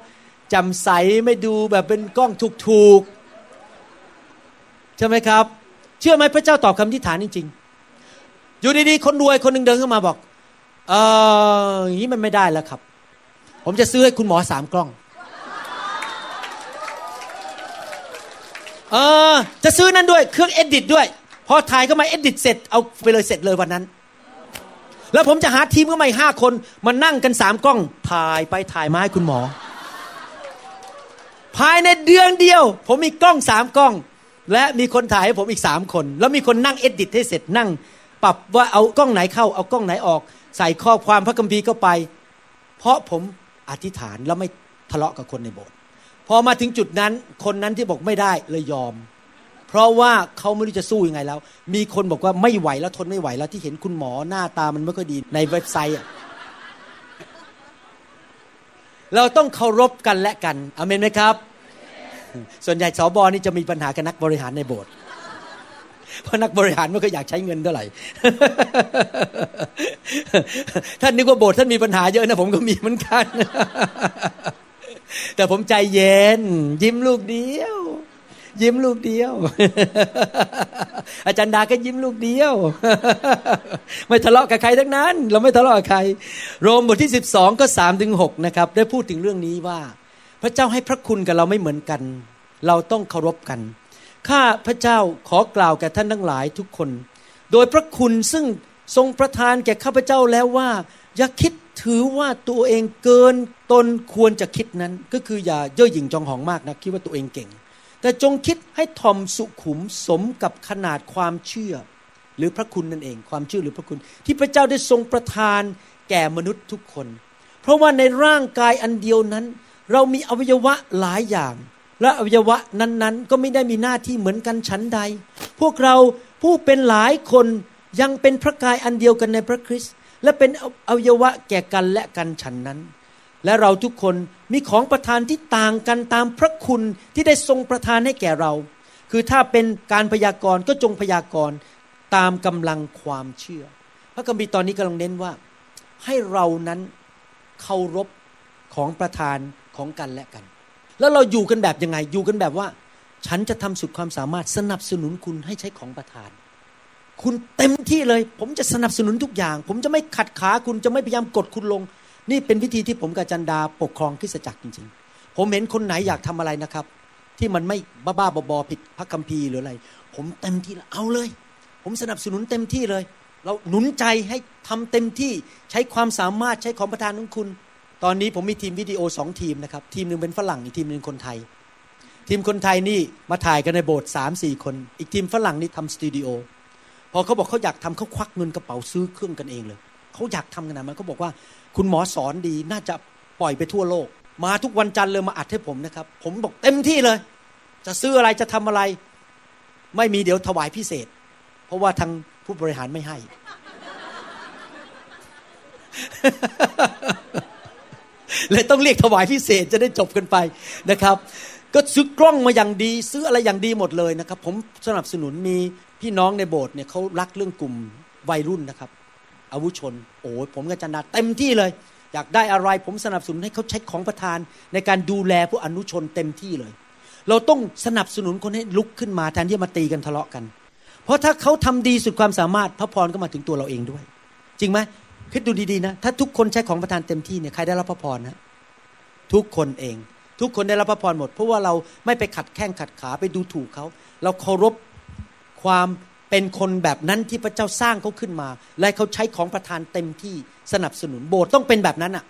จำใสไม่ดูแบบเป็นกล้องถูกๆ ใช่ไหมครับ เชื่อไหมพระเจ้าตอบคำทิฏฐานจริงๆ อยู่ดีๆ คนรวยคนหนึ่งเดินเข้ามาบอก เอออย่างนี้มันไม่ได้แล้วครับ ผมจะซื้อให้คุณหมอสามกล้อง เออ จะซื้อนั่นด้วย เครื่องเอดิตด้วย พอถ่ายก็มาเอดิตเสร็จ เอาไปเลยเสร็จเลยวันนั้น แล้วผมจะหาทีมก็มาห้าคน มานั่งกันสามกล้อง ถ่ายไปถ่ายมาให้คุณหมอ ภายในเดือนเดียว ผมมีกล้องสามกล้อง และมีคนถ่ายให้ผมอีกสามคน แล้วมีคนนั่งเอดิตให้เสร็จนั่ง ปรับว่าเอากล้องไหนเข้าเอากล้องไหนออก ใส่ข้อความพระคัมภีร์เข้าไป เพราะผมอธิษฐานแล้วไม่ทะเลาะกับคนในโบสถ์พอมาถึงจุดนั้นคนนั้นที่บอกไม่ได้เลยยอม เพราะว่าเขาไม่รู้จะสู้ยังไงแล้ว มีคนบอกว่าไม่ไหวแล้วทนไม่ไหวแล้วที่เห็นคุณหมอหน้าตามันไม่ค่อยดีในเว็บไซต์เราต้องเคารพกันและกันอเมนไหมครับ ส่วนใหญ่สอบอนี่จะมีปัญหากับนักบริหารในโบสถ์เพราะนักบริหารไม่ก็อยากใช้เงินเท่าไหร่ ท่านนึกว่าโบสถ์ท่านมีปัญหาเยอะนะผมก็มีเหมือนกัน แต่ผมใจเย็น ยิ้มลูกเดียว ยิ้มลูกเดียว อาจารย์ดาก็ยิ้มลูกเดียว ไม่ทะเลาะกับใครทั้งนั้น เราไม่ทะเลาะกับใคร โรมบทที่ 12 ก็3ถึง6นะครับ ได้พูดถึงเรื่องนี้ว่า พระเจ้าให้พระคุณกับเราไม่เหมือนกัน เราต้องเคารพกัน ข้าพระเจ้าขอกล่าวแก่ท่านทั้งหลายทุกคน โดยพระคุณซึ่งทรงประทานแก่ข้าพเจ้าแล้วว่า อย่าคิดถือว่าตัวเองเกินตนควรจะคิดนั้น ก็คืออย่าเย่อหยิ่งจองหองมากนะคิดว่าตัวเองเก่ง แต่จงคิดให้ทอมสุขุมสมกับขนาดความเชื่อ หรือพระคุณนั่นเอง ความเชื่อหรือพระคุณ ที่พระเจ้าได้ทรงประทานแก่มนุษย์ทุกคน เพราะว่าในร่างกายอันเดียวนั้น เรามีอวัยวะหลายอย่าง และอวัยวะนั้นๆ ก็ไม่ได้มีหน้าที่เหมือนกันชั้นใด พวกเราผู้เป็นหลายคนยังเป็นพระกายอันเดียวกันในพระคริสต์และเป็นอวัยวะแก่กันและกันฉันนั้น และเราทุกคนมีของประทานที่ต่างกันตามพระคุณที่ได้ทรงประทานให้แก่เรา คือถ้าเป็นการพยากรณ์ก็จงพยากรณ์ตามกำลังความเชื่อ พระคัมภีร์ตอนนี้กำลังเน้นว่า ให้เรานั้นเคารพของประทาน ของกันและกัน แล้วเราอยู่กันแบบยังไง อยู่กันแบบว่า ฉันจะทำสุดความสามารถสนับสนุนคุณให้ใช้ของประทาน คุณเต็มที่เลย ผมจะสนับสนุนทุกอย่าง ผมจะไม่ขัดขาคุณจะไม่พยายามกดคุณลง นี่เป็นวิธีที่ผมกับจันดาปกครองคริสจักรจริง ๆ ผมเห็นคนไหนอยากทำอะไรนะครับ ที่มันไม่บ้าๆบอๆผิดพระคัมภีร์หรืออะไร ผมเต็มที่เอาเลย ผมสนับสนุนเต็มที่เลยเราหนุนใจให้ทำเต็มที่ใช้ความสามารถใช้ของประทานของคุณ ตอนนี้ผมมีทีมวิดีโอสองทีมนะครับ ทีมหนึ่งเป็นฝรั่งอีกทีมหนึ่งคนไทย ทีมคนไทยนี่มาถ่ายกันในโบสถ์สามสี่คน อีกทีมฝรั่งนี่ทำสตูดิโอพอเขาบอกเขาอยากทำเขาควักเงินกระเป๋าซื้อเครื่องกันเองเลยเขาอยากทำกันนะมันเขาบอกว่าคุณหมอสอนดีน่าจะปล่อยไปทั่วโลก มาทุกวันจันทร์เลยมาอัดให้ผมนะครับ ผมบอกเต็มที่เลย จะซื้ออะไรจะทำอะไร ไม่มีเดี๋ยวถวายพิเศษ เพราะว่าทางผู้บริหารไม่ให้ เลยต้องเรียกถวายพิเศษจะได้จบกันไปนะครับ ก็ซื้อกล้องมาอย่างดี ซื้ออะไรอย่างดีหมดเลยนะครับ ผมสนับสนุนมีพี่น้องในโบสถ์เนี่ยเขารักเรื่องกลุ่มวัยรุ่นนะครับ อาวุชน โอ้ผมกับจันดาเต็มที่เลย อยากได้อะไรผมสนับสนุนให้เขาใช้ของประทาน ในการดูแลผู้อนุชนเต็มที่เลย เราต้องสนับสนุนคนให้ลุกขึ้นมาแทนที่จะมาตีกันทะเลาะกัน เพราะถ้าเขาทำดีสุดความสามารถพระพรก็มาถึงตัวเราเองด้วย จริงไหมคิดดูดีๆนะ ถ้าทุกคนใช้ของประทานเต็มที่เนี่ยใครได้รับพระพรนะ ทุกคนเอง ทุกคนได้รับพระพรหมด เพราะว่าเราไม่ไปขัดแข้งขัดขาไปดูถูกเขา เราเคารพความเป็นคนแบบนั้นที่พระเจ้าสร้างเขาขึ้นมา และเขาใช้ของประทานเต็มที่สนับสนุนโบสถ์ต้องเป็นแบบนั้นอะ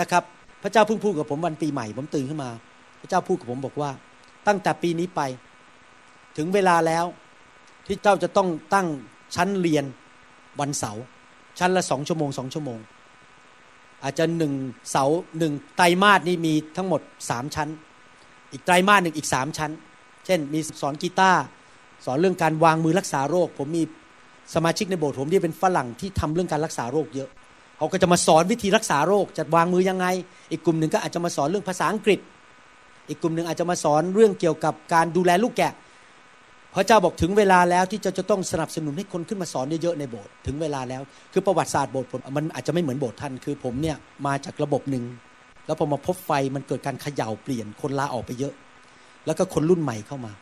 นะครับ พระเจ้าเพิ่งพูดกับผมวันปีใหม่ผมตื่นขึ้นมา พระเจ้าพูดกับผมบอกว่า ตั้งแต่ปีนี้ไป ถึงเวลาแล้วที่เจ้าจะต้องตั้งชั้นเรียนวันเสาร์ชั้นละสองชั่วโมงสองชั่วโมง อาจจะหนึ่งเสาหนึ่งไตรมาสนี่มีทั้งหมดสามชั้น อีกไตรมาสหนึ่งอีกสามชั้น เช่น มีสอนกีตาร์สอนเรื่องการวางมือรักษาโรค ผมมีสมาชิกในโบสถ์ผมที่เป็นฝรั่งที่ทำเรื่องการรักษาโรคเยอะเขาก็จะมาสอนวิธีรักษาโรคจะวางมือยังไง อีกกลุ่มหนึ่งก็อาจจะมาสอนเรื่องภาษาอังกฤษ อีกกลุ่มหนึ่งอาจจะมาสอนเรื่องเกี่ยวกับการดูแลลูกแกะ พระเจ้าบอกถึงเวลาแล้วที่จะจะต้องสนับสนุนให้คนขึ้นมาสอนเยอะๆในโบสถ์ถึงเวลาแล้ว คือประวัติศาสตร์โบสถ์ผมมันอาจจะไม่เหมือนโบสถ์ท่านคือผมเนี่ยมาจากระบบหนึ่งแล้วพอมาพบไฟมันเกิดการเขย่าเปลี่ยนคนลาออกไปเยอะ แล้วก็คนรุ่นใหม่เข้ามา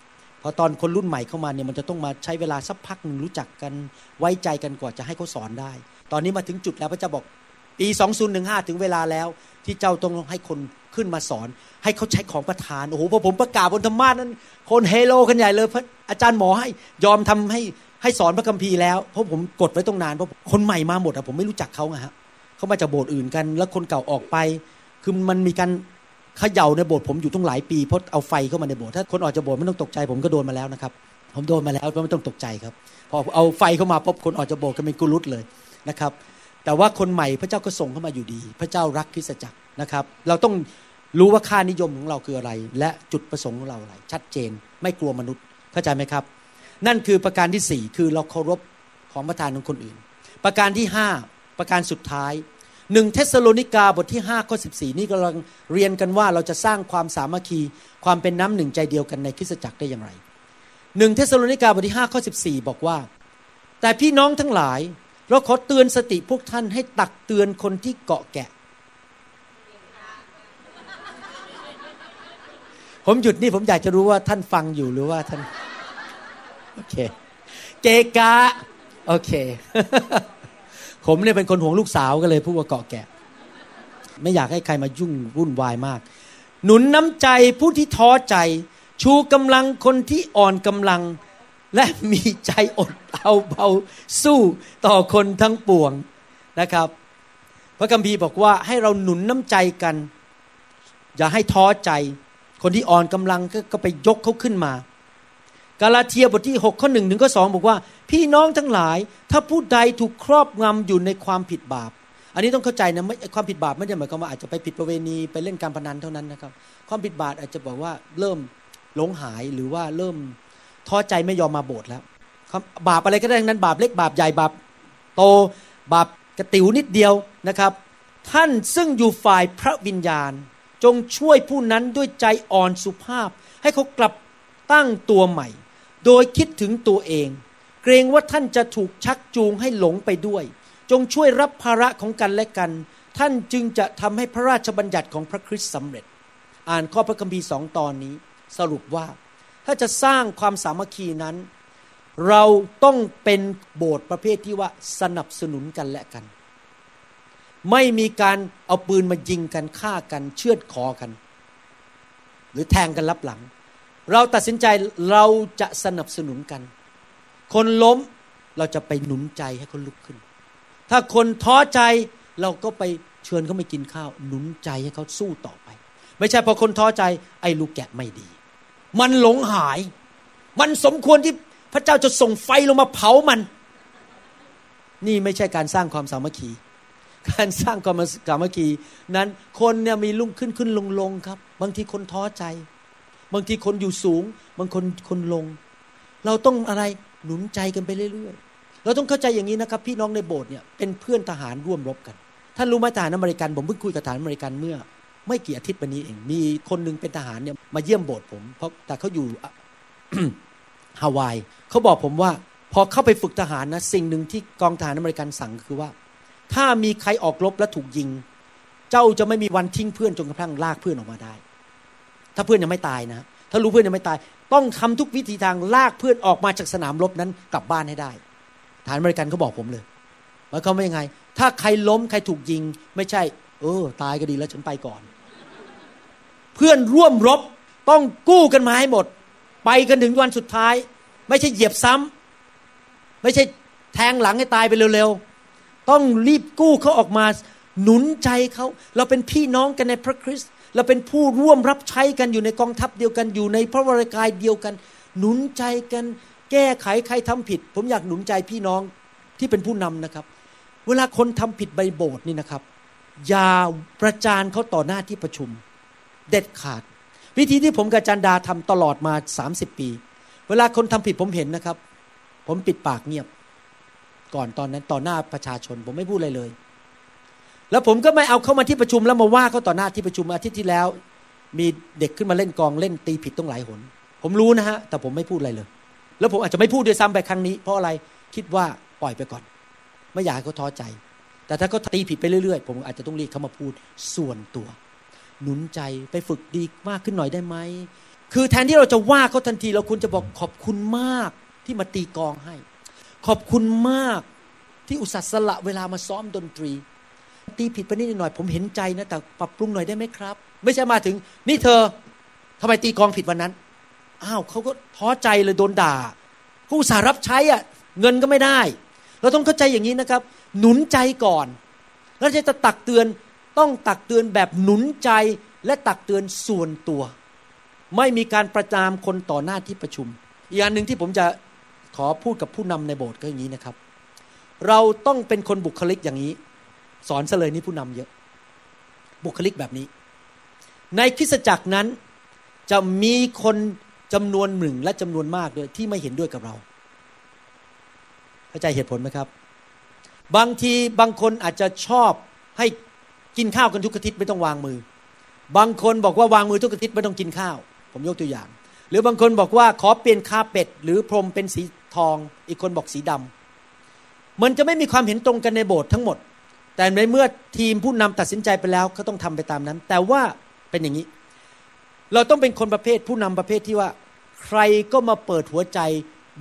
พอตอนคนรุ่นใหม่เข้ามาเนี่ยมันจะต้องมาใช้เวลาสักพักหนึ่งรู้จักกันไว้ใจกันกว่าจะให้เขาสอนได้ ตอนนี้มาถึงจุดแล้วพระเจ้าบอกปี 2015 ถึงเวลาแล้วที่เจ้าต้องให้คน ขึ้นมาสอน ให้เขาใช้ของประทานโอ้โหพอผมประกาศบนธรรมาสนั้น คนเฮโลกันใหญ่เลยพระอาจารย์หมอให้ยอมทำให้ให้สอนพระคัมภีร์แล้วเพราะผมกดไว้ตรงนานเพราะคนใหม่มาหมดอะผมไม่รู้จักเขาไงฮะเขามาจากโบสถ์อื่นกัน แล้วคนเก่าออกไป คือมันมีการเขย่าในโบสถ์ผมอยู่ตั้งหลายปีเพราะเอาไฟเข้ามาในโบสถ์ถ้าคนออกจากโบสถ์ไม่ต้องตกใจ ผมก็โดนมาแล้วนะครับ ผมโดนมาแล้วไม่ต้องตกใจครับพอเอาไฟเข้ามาปุ๊บคนออกจากโบสถ์ก็เป็นกุลุตเลยนะครับ แต่ว่าคนใหม่พระเจ้าก็ส่งเข้ามาอยู่ดี พระเจ้ารักคริสตจักร นะครับ เราต้องรู้ว่าค่านิยมของเราคืออะไร และจุดประสงค์ของเราอะไร ชัดเจนไม่กลัวมนุษย์เข้าใจไหมครับ นั่นคือประการที่สี่คือเราเคารพของประทานของคนอื่น ประการที่ห้าประการสุดท้ายหนึ่งเทสโลนิกาบทที่5ข้อ14 นี่กำลังเรียนกันว่าเราจะสร้างความสามัคคีความเป็นน้ำหนึ่งใจเดียวกันในคริสตจักรได้อย่างไรหนึ่งเทสโลนิกาบทที่5ข้อ14 บอกว่า แต่พี่น้องทั้งหลาย เราขอเตือนสติพวกท่านให้ตักเตือนคนที่เกาะแกะ ผมหยุดนี่ผมอยากจะรู้ว่าท่านฟังอยู่หรือว่าท่าน โอเค เกกะ โอเค ผมเนี่ยเป็นคนห่วงลูกสาวก็เลยพูดว่าเกาะแกะ ไม่อยากให้ใครมายุ่งวุ่นวายมาก หนุนน้ำใจผู้ที่ท้อใจ ชูกำลังคนที่อ่อนกำลัง และมีใจอดเอาเบาสู้ต่อคนทั้งปวงนะครับ พระคัมภีร์บอกว่าให้เราหนุนน้ำใจกัน อย่าให้ท้อใจ คนที่อ่อนกำลังก็ก็ไปยกเขาขึ้นมา กาลาเทียบทที่6ข้อหนึ่งถึงข้อสองบอกว่า พี่น้องทั้งหลายถ้าผู้ใดถูกครอบงำอยู่ในความผิดบาป อันนี้ต้องเข้าใจนะไม่ความผิดบาปไม่ได้หมายความว่าอาจจะไปผิดประเวณีไปเล่นการพนันเท่านั้นนะครับ ความผิดบาปอาจจะบอกว่าเริ่มหลงหายหรือว่าเริ่มท้อใจไม่ยอมมาโบสถ์แล้วบาปอะไรก็ได้ทั้งนั้น บาปเล็กบาปใหญ่บาปโตบาปกระติวนิดเดียวนะครับ ท่านซึ่งอยู่ฝ่ายพระวิญญาณ จงช่วยผู้นั้นด้วยใจอ่อนสุภาพ ให้เขากลับตั้งตัวใหม่ โดยคิดถึงตัวเอง เกรงว่าท่านจะถูกชักจูงให้หลงไปด้วย จงช่วยรับภาระของกันและกัน ท่านจึงจะทำให้พระราชบัญญัติของพระคริสต์สำเร็จ อ่านข้อพระคัมภีร์สองตอนนี้ สรุปว่า ถ้าจะสร้างความสามัคคีนั้น เราต้องเป็นโบสถ์ประเภทที่ว่าสนับสนุนกันและกัน ไม่มีการเอาปืนมายิงกันฆ่ากันเชือดคอกัน หรือแทงกันลับหลัง เราตัดสินใจเราจะสนับสนุนกัน คนล้มเราจะไปหนุนใจให้เขาลุกขึ้น ถ้าคนท้อใจเราก็ไปเชิญเขาไปกินข้าว หนุนใจให้เขาสู้ต่อไป ไม่ใช่พอคนท้อใจไอ้ลูกแกะไม่ดี มันหลงหาย มันสมควรที่พระเจ้าจะส่งไฟลงมาเผามัน นี่ไม่ใช่การสร้างความสามัคคี การสร้างความสามัคคีนั้นคนเนี่ยมีลุ่งขึ้นขึ้นลงลงครับ บางทีคนท้อใจ บางทีคนอยู่สูง บางคนคนลง เราต้องอะไรหนุนใจกันไปเรื่อยๆ เราต้องเข้าใจอย่างนี้นะครับ พี่น้องในโบสถ์เนี่ยเป็นเพื่อนทหารร่วมรบกันท่านรู้ไหมทหารอเมริกันผมเพิ่งคุยกับทหารอเมริกันเมื่อ ไม่กี่อาทิตย์วันนี้เองมีคนหนึงเป็นทหารเนี่ยมาเยี่ยมโบสถ์ผมเพราะแต่เขาอยู่ฮาวายเขาบอกผมว่า พอเข้าไปฝึกทหารนะสิ่งหนึ่งที่กองทหารอเมริกันสั่งคือว่า ถ้ามีใครออกรบแล้วถูกยิง เจ้าจะไม่มีวันทิ้งเพื่อนจนกระทั่งลากเพื่อนออกมาได้ ถ้าเพื่อนยังไม่ตายนะ ถ้ารู้เพื่อนยังไม่ตาย ต้องทำทุกวิธีทางลากเพื่อนออกมาจากสนามรบนั้นกลับบ้านให้ได้ทหารอเมริกันเขาบอกผมเลยหมายความว่ายังไง ถ้าใครล้มใครถูกยิง ไม่ใช่ เออ ตายก็ดีแล้วฉันไปก่อน เพื่อนร่วมรบต้องกู้กันมาให้หมด ไปกันถึงวันสุดท้าย ไม่ใช่เหยียบซ้ำไม่ใช่แทงหลังให้ตายไปเร็วๆ ต้องรีบกู้เขาออกมาหนุนใจเขาเราเป็นพี่น้องกันในพระคริสต์เราเป็นผู้ร่วมรับใช้กันอยู่ในกองทัพเดียวกันอยู่ในพระวรากายเดียวกัน หนุนใจกัน แก้ไขใครทำผิด ผมอยากหนุนใจพี่น้องที่เป็นผู้นำนะครับ เวลาคนทำผิดใบโบสถ์นี่นะครับ อย่าประจานเขาต่อหน้าที่ประชุม เด็ดขาด วิธีที่ผมกับจันดาทำตลอดมา 30 ปี เวลาคนทำผิดผมเห็นนะครับ ผมปิดปากเงียบ ก่อนตอนนั้นต่อหน้าประชาชน ผมไม่พูดอะไรเลย แล้วผมก็ไม่เอาเข้ามาที่ประชุมแล้วมาว่าเขาต่อหน้าที่ประชุมอาทิตย์ที่แล้ว มีเด็กขึ้นมาเล่นกองเล่นตีผิดต้องหลายหน ผมรู้นะฮะ แต่ผมไม่พูดอะไรเลย แล้วผมอาจจะไม่พูดด้วยซ้ำไปครั้งนี้ เพราะอะไรคิดว่าปล่อยไปก่อน ไม่อยากให้เขาท้อใจ แต่ถ้าเขาตีผิดไปเรื่อยๆ ผมอาจจะต้องเรียกเขามาพูดส่วนตัว หนุนใจไปฝึกดีมากขึ้นหน่อยได้ไหมคือแทนที่เราจะว่าเขาทันทีเราควรจะบอกขอบคุณมากที่มาตีกองให้ ขอบคุณมากที่อุตส่าห์สละเวลามาซ้อมดนตรี ตีผิดไปนิดหน่อย ผมเห็นใจนะ แต่ปรับปรุงหน่อยได้ไหมครับ ไม่ใช่มาถึง นี่เธอทำไมตีกองผิดวันนั้นอ้าวเขาก็ท้อใจเลยโดนด่าเขาอุตส่าห์รับใช้อะเงินก็ไม่ได้ เราต้องเข้าใจอย่างนี้นะครับ หนุนใจก่อนแล้วจะตักเตือนต้องตักเตือนแบบหนุนใจและตักเตือนส่วนตัว ไม่มีการประจามคนต่อหน้าที่ประชุม อีกอันหนึ่งที่ผมจะ ขอพูดกับผู้นำในโบสถ์ก็อย่างนี้นะครับ เราต้องเป็นคนบุคลิกอย่างนี้ สอนเลยนี่ผู้นำเยอะ บุคลิกแบบนี้ ในคริสตจักรนั้นจะมีคนจำนวนหนึ่งและจำนวนมากด้วยที่ไม่เห็นด้วยกับเราเข้าใจเหตุผลไหมครับ บางทีบางคนอาจจะชอบให้กินข้าวกันทุกอาทิตย์ไม่ต้องวางมือ บางคนบอกว่าวางมือทุกอาทิตย์ไม่ต้องกินข้าว ผมยกตัวอย่าง หรือบางคนบอกว่าขอเปลี่ยนคาเป็ดหรือพรมเป็นสี ทอง อีกคนบอกสีดำมันจะไม่มีความเห็นตรงกันในโบสถ์ทั้งหมด แต่ในเมื่อทีมผู้นำตัดสินใจไปแล้วก็ต้องทำไปตามนั้น แต่ว่าเป็นอย่างนี้ เราต้องเป็นคนประเภทผู้นำประเภทที่ว่า ใครก็มาเปิดหัวใจ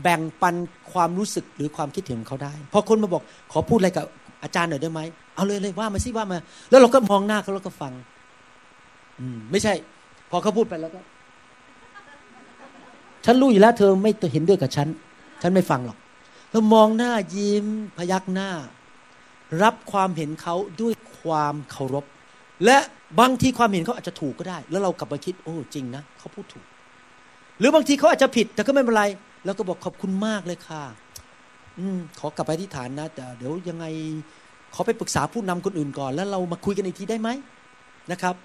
แบ่งปันความรู้สึกหรือความคิดเห็นของเขาได้ พอคนมาบอกขอพูดอะไรกับอาจารย์หน่อยได้ไหมเอาเลยเลยว่ามาสิว่ามา แล้วเราก็มองหน้าเขาแล้วก็ฟัง อืมไม่ใช่ พอเขาพูดไปแล้วก็ฉันรู้อยู่แล้วเธอไม่เห็นด้วยกับฉัน ฉันไม่ฟังหรอกเรามองหน้ายิ้มพยักหน้า รับความเห็นเขาด้วยความเคารพ และบางทีความเห็นเขาอาจจะถูกก็ได้ แล้วเรากลับมาคิด โอ้จริงนะเขาพูดถูก หรือบางทีเขาอาจจะผิด แต่ก็ไม่เป็นไร แล้วก็บอกขอบคุณมากเลยค่ะ อืมขอกลับไปที่ฐานนะแต่เดี๋ยวยังไงขอไปปรึกษาผู้นำคนอื่นก่อน แล้วเรามาคุยกันอีกทีได้ไหมนะครับ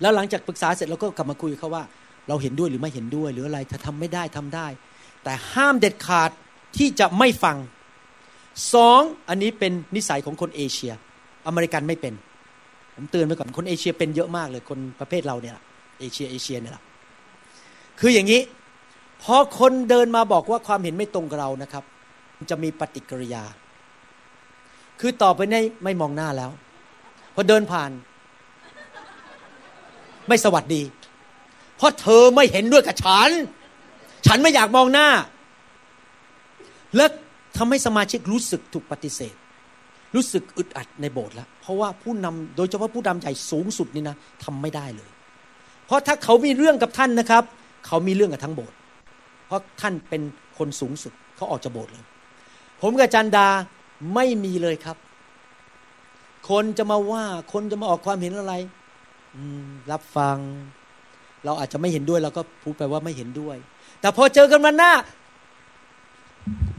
แล้วหลังจากปรึกษาเสร็จเราก็กลับมาคุยเขาว่า เราเห็นด้วยหรือไม่เห็นด้วย หรืออะไรถ้าทำไม่ได้ทำได้ แต่ห้ามเด็ดขาดที่จะไม่ฟังสองอันนี้เป็นนิสัยของคนเอเชีย อเมริกันไม่เป็น ผมเตือนไว้ก่อนคนเอเชียเป็นเยอะมากเลยคนประเภทเราเนี่ยเอเชียเอเชียเนี่ยแหละคืออย่างนี้พอคนเดินมาบอกว่าความเห็นไม่ตรงกับเรานะครับ จะมีปฏิกิริยา คือต่อไปนี้ไม่มองหน้าแล้ว พอเดินผ่าน ไม่สวัสดี เพราะเธอไม่เห็นด้วยกับฉัน ฉันไม่อยากมองหน้า และทำให้สมาชิกรู้สึกถูกปฏิเสธ รู้สึกอึดอัดในโบสถ์แล้วเพราะว่าผู้นำโดยเฉพาะผู้นำใหญ่สูงสุดนี่นะทำไม่ได้เลย เพราะถ้าเขามีเรื่องกับท่านนะครับ เขามีเรื่องกับทั้งโบสถ์เพราะท่านเป็นคนสูงสุดเขาออกจากโบสถ์เลย ผมกับจันดาไม่มีเลยครับ คนจะมาว่าคนจะมาออกความเห็นอะไรรับฟัง เราอาจจะไม่เห็นด้วยเราก็พูดไปว่าไม่เห็นด้วย แต่พอเจอกันมาหน้า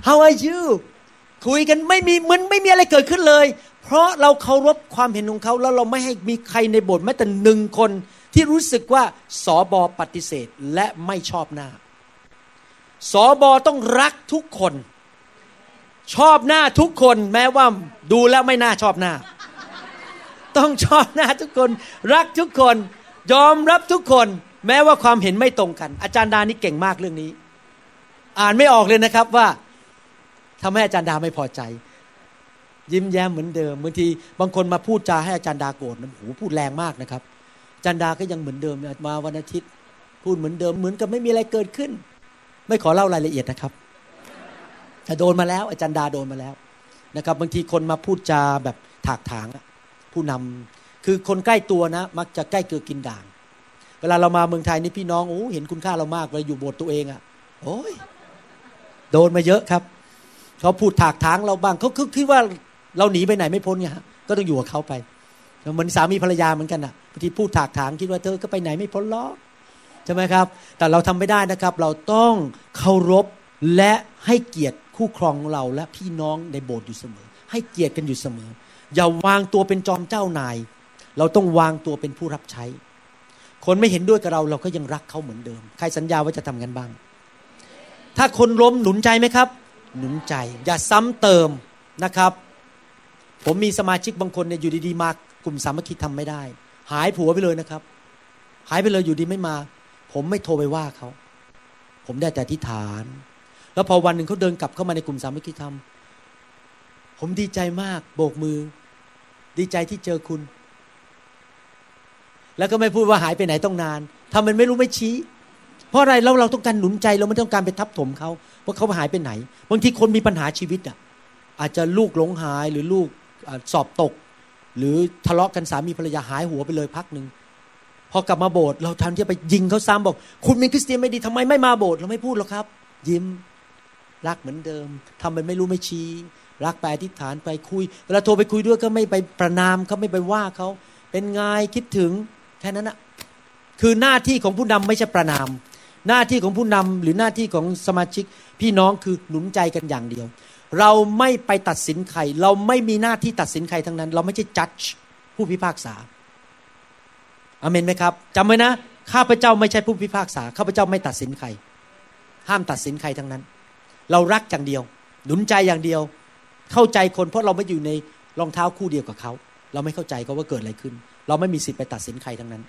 how are you คุยกันไม่มีเหมือนไม่มีอะไรเกิดขึ้นเลย เพราะเราเคารพความเห็นของเขาแล้วเราไม่ให้มีใครในโบสถ์แม้แต่หนึ่งคน ที่รู้สึกว่าสอบอปฏิเสธและไม่ชอบหน้าสอบอต้องรักทุกคน ชอบหน้าทุกคนแม้ว่าดูแล้วไม่น่าชอบหน้า ต้องชอบหน้าทุกคน รักทุกคน ยอมรับทุกคน แม้ว่าความเห็นไม่ตรงกัน อาจารย์ดานี่เก่งมากเรื่องนี้ อ่านไม่ออกเลยนะครับว่าทำให้อาจารย์ดาไม่พอใจ ยิ้มแย้มเหมือนเดิมบางทีบางคนมาพูดจาให้อาจารย์ดาโกรธนะโหพูดแรงมากนะครับ อาจารย์ดาก็ยังเหมือนเดิมมาวันอาทิตย์ พูดเหมือนเดิมเหมือนกับไม่มีอะไรเกิดขึ้น ไม่ขอเล่ารายละเอียดนะครับแต่โดนมาแล้ว อาจารย์ดาโดนมาแล้วนะครับ บางทีคนมาพูดจาแบบถากถางผู้นำคือคนใกล้ตัวนะ มักจะใกล้เกลือกินด่าง เวลาเรามาเมืองไทยนี่พี่น้องโอ้เห็นคุณค่าเรามากเวลาอยู่โบสถ์ตัวเองอะ่ะโอ้ยโดนมาเยอะครับเขาพูดถากถางเราบ้างเขาคิดว่าเราหนีไปไหนไม่พ้นไงก็ต้องอยู่กับเขาไปเหมือนสามีภรรยาเหมือนกันอะบางทีพูดถากถางคิดว่าเธอก็ไปไหนไม่พ้นล้อใช่ไหมครับ แต่เราทำไม่ได้นะครับ เราต้องเคารพและให้เกียรติคู่ครองเราและพี่น้องในโบสถ์อยู่เสมอ ให้เกียรติกันอยู่เสมอ อย่าวางตัวเป็นจอมเจ้านาย เราต้องวางตัวเป็นผู้รับใช้ คนไม่เห็นด้วยกับเราเราก็ยังรักเขาเหมือนเดิม ใครสัญญาว่าจะทำกันบ้าง ถ้าคนล้มหนุนใจไหมครับ หนุนใจ อย่าซ้ำเติมนะครับ ผมมีสมาชิกบางคนเนี่ยอยู่ดีๆมากลุ่มสามัคคีทำไม่ได้ หายผัวไปเลยนะครับ หายไปเลยอยู่ดีไม่มา ผมไม่โทรไปว่าเขาผมได้แต่อธิษฐาน แล้วพอวันหนึ่งเขาเดินกลับเข้ามาในกลุ่มสามัคคีธรรม ผมดีใจมากโบกมือ ดีใจที่เจอคุณ แล้วก็ไม่พูดว่าหายไปไหนต้องนานทำมันไม่รู้ไม่ชี้ เพราะอะไรเราเราต้องการหนุนใจเราไม่ต้องการไปทับถมเขาว่าเขาหายไปไหนบางทีคนมีปัญหาชีวิตอะอาจจะลูกหลงหายหรือลูกสอบตก หรือทะเลาะกันสามีภรรยาหายหัวไปเลยพักหนึ่งพอกลับมาโบสถ์เราทำที่ไปยิงเขาซ้ำบอก คุณเป็นคริสเตียนไม่ดีทำไมไม่มาโบสถ์เราไม่พูดหรอกครับ ยิ้มรักเหมือนเดิมทำเป็นไม่รู้ไม่ชี้ รักไปอธิษฐานไปคุยเวลาโทรไปคุยด้วยก็ไม่ไปประนามเขาไม่ไปว่าเขาเป็นไงคิดถึง แค่นั้นนะคือหน้าที่ของผู้นำไม่ใช่ประนาม หน้าที่ของผู้นำหรือหน้าที่ของสมาชิก พี่น้องคือหนุนใจกันอย่างเดียว เราไม่ไปตัดสินใคร เราไม่มีหน้าที่ตัดสินใครทั้งนั้น เราไม่ใช่จัดผู้พิพากษาอเมนไหมครับจำไว้นะข้าพเจ้าไม่ใช่ผู้พิพากษาข้าพเจ้าไม่ตัดสินใคร ห้ามตัดสินใครทั้งนั้น เรารักอย่างเดียว หนุนใจอย่างเดียว เข้าใจคนเพราะเราไม่อยู่ในรองเท้าคู่เดียวกับเขา เราไม่เข้าใจเขาว่าเกิดอะไรขึ้น เราไม่มีสิทธิ์ไปตัดสินใครทั้งนั้น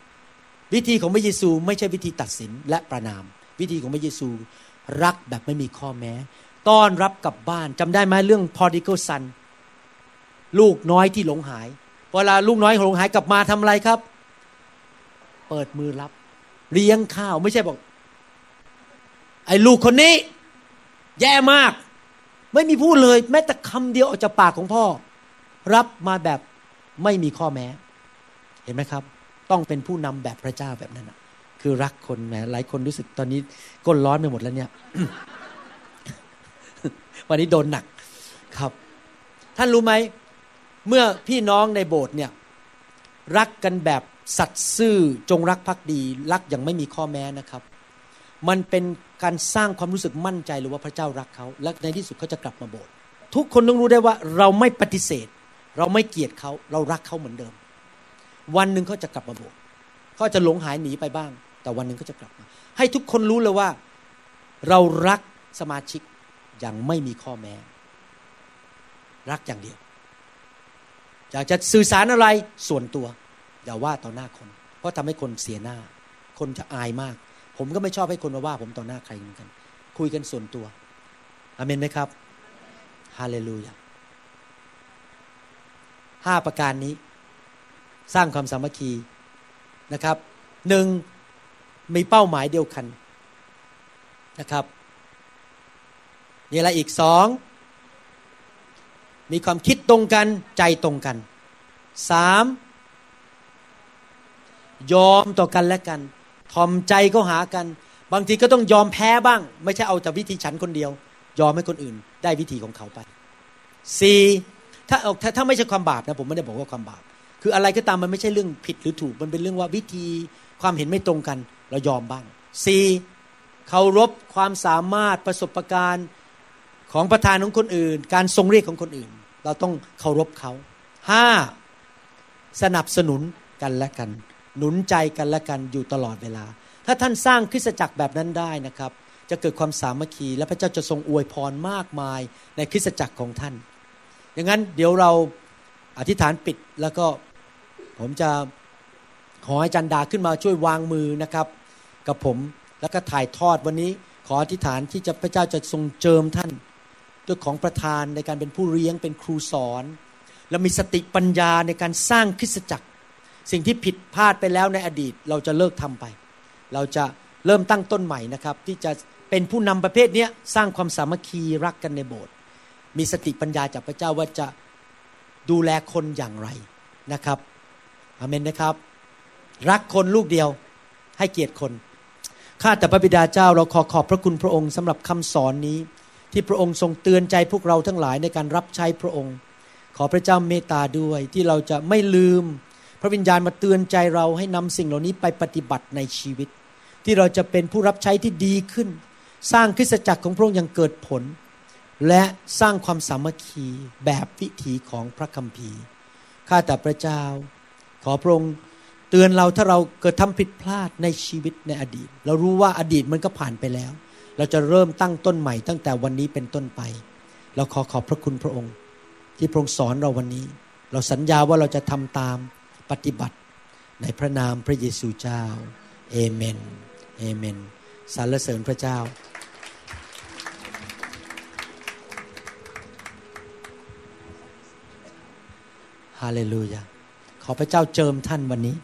วิธีของพระเยซูไม่ใช่วิธีตัดสินและประนาม วิธีของพระเยซูรักแบบไม่มีข้อแม้ ต้อนรับกลับบ้านจำได้ไหมเรื่อง prodigal son ลูกน้อยที่หลงหาย เวลาลูกน้อยหลงหายกลับมาทำอะไรครับ เปิดมือรับ เลี้ยงข้าวไม่ใช่บอก ไอ้ลูกคนนี้ แย่มาก ไม่มีพูดเลย แม้แต่คำเดียวออกจากปากของพ่อ รับมาแบบไม่มีข้อแม้ ห็นไหมครับ ต้องเป็นผู้นำแบบพระเจ้าแบบนั้นนะคือรักคนแหมหลายคนรู้สึกตอนนี้ก้นร้อนไปหมดแล้วเนี่ย วันนี้โดนหนักครับ ท่านรู้ไหม เมื่อพี่น้องในโบสถ์เนี่ย รักกันแบบสัตย์ซื่อจงรักภักดี รักอย่างไม่มีข้อแม้นะครับ มันเป็นการสร้างความรู้สึกมั่นใจหรือว่าพระเจ้ารักเขา และในที่สุดเขาจะกลับมาโบสถ์ทุกคนต้องรู้ได้ว่าเราไม่ปฏิเสธ เราไม่เกลียดเขา เรารักเขาเหมือนเดิม วันหนึ่งเขาจะกลับมาโบสถ์เขาจะหลงหายหนีไปบ้าง แต่วันหนึ่งเขาจะกลับมา ให้ทุกคนรู้เลยว่า เรารักสมาชิกอย่างไม่มีข้อแม้ รักอย่างเดียว อยากจะสื่อสารอะไรส่วนตัว อย่าว่าต่อหน้าคน เพราะทำให้คนเสียหน้า คนจะอายมาก ผมก็ไม่ชอบให้คนมาว่า ผมต่อหน้าใครเหมือนกัน คุยกันส่วนตัวอเมนไหมครับฮาเลลูยาห้าประการนี้ สร้างความสามัคคีนะครับหนึ่งมีเป้าหมายเดียวกันนะครับมีอะไรอีกสองมีความคิดตรงกันใจตรงกันสามยอมต่อกันและกันทอมใจก็หากัน บางทีก็ต้องยอมแพ้บ้าง ไม่ใช่เอาแต่วิธีฉันคนเดียว ยอมให้คนอื่น ได้วิธีของเขาไปสี่ถ้าถ้าถ้าไม่ใช่ความบาปนะผมไม่ได้บอกว่าความบาป คืออะไรก็ตามมันไม่ใช่เรื่องผิดหรือถูก มันเป็นเรื่องว่าวิธีความเห็นไม่ตรงกัน เรายอมบ้างสี่เคารพความสามารถประสบการณ์ของประธานของคนอื่น การทรงเรียกของคนอื่น เราต้องเคารพเขาห้าสนับสนุนกันและกัน หนุนใจกันและกันอยู่ตลอดเวลา ถ้าท่านสร้างคริสตจักรแบบนั้นได้นะครับ จะเกิดความสามัคคีและพระเจ้าจะทรงอวยพรมากมายในคริสตจักรของท่าน อย่างนั้นเดี๋ยวเราอธิษฐานปิดแล้วก็ ผมจะขอให้จันดาขึ้นมาช่วยวางมือนะครับ กับผมแล้วก็ถ่ายทอดวันนี้ ขออธิษฐานที่จะพระเจ้าจะทรงเจิมท่านด้วยของประธานในการเป็นผู้เลี้ยงเป็นครูสอน และมีสติปัญญาในการสร้างคริสตจักร สิ่งที่ผิดพลาดไปแล้วในอดีตเราจะเลิกทำไป เราจะเริ่มตั้งต้นใหม่นะครับ ที่จะเป็นผู้นำประเภทนี้สร้างความสามัคคีรักกันในโบสถ์มีสติปัญญาจากพระเจ้าว่าจะดูแลคนอย่างไรนะครับ อเมนนะครับ รักคนลูกเดียว ให้เกียรติคน ข้าแต่พระบิดาเจ้าเราขอขอบพระคุณพระองค์สำหรับคำสอนนี้ ที่พระองค์ทรงเตือนใจพวกเราทั้งหลายในการรับใช้พระองค์ ขอพระเจ้าเมตตาด้วยที่เราจะไม่ลืม พระวิญญาณมาเตือนใจเราให้นำสิ่งเหล่านี้ไปปฏิบัติในชีวิต ที่เราจะเป็นผู้รับใช้ที่ดีขึ้น สร้างคริสตจักรของพระองค์ยังเกิดผล และสร้างความสามัคคีแบบวิถีของพระคัมภีร์ข้าแต่พระเจ้า ขอพระองค์เตือนเราถ้าเราเกิดทำผิดพลาดในชีวิตในอดีต เรารู้ว่าอดีตมันก็ผ่านไปแล้ว เราจะเริ่มตั้งต้นใหม่ตั้งแต่วันนี้เป็นต้นไป เราขอขอบพระคุณพระองค์ ที่พระองค์สอนเราวันนี้ เราสัญญาว่าเราจะทำตามปฏิบัติในพระนามพระเยซูเจ้าเอเมนเอเมนสรรเสริญพระเจ้า ฮาเลลูยา ขอพระเจ้าเจิมท่านวันนี้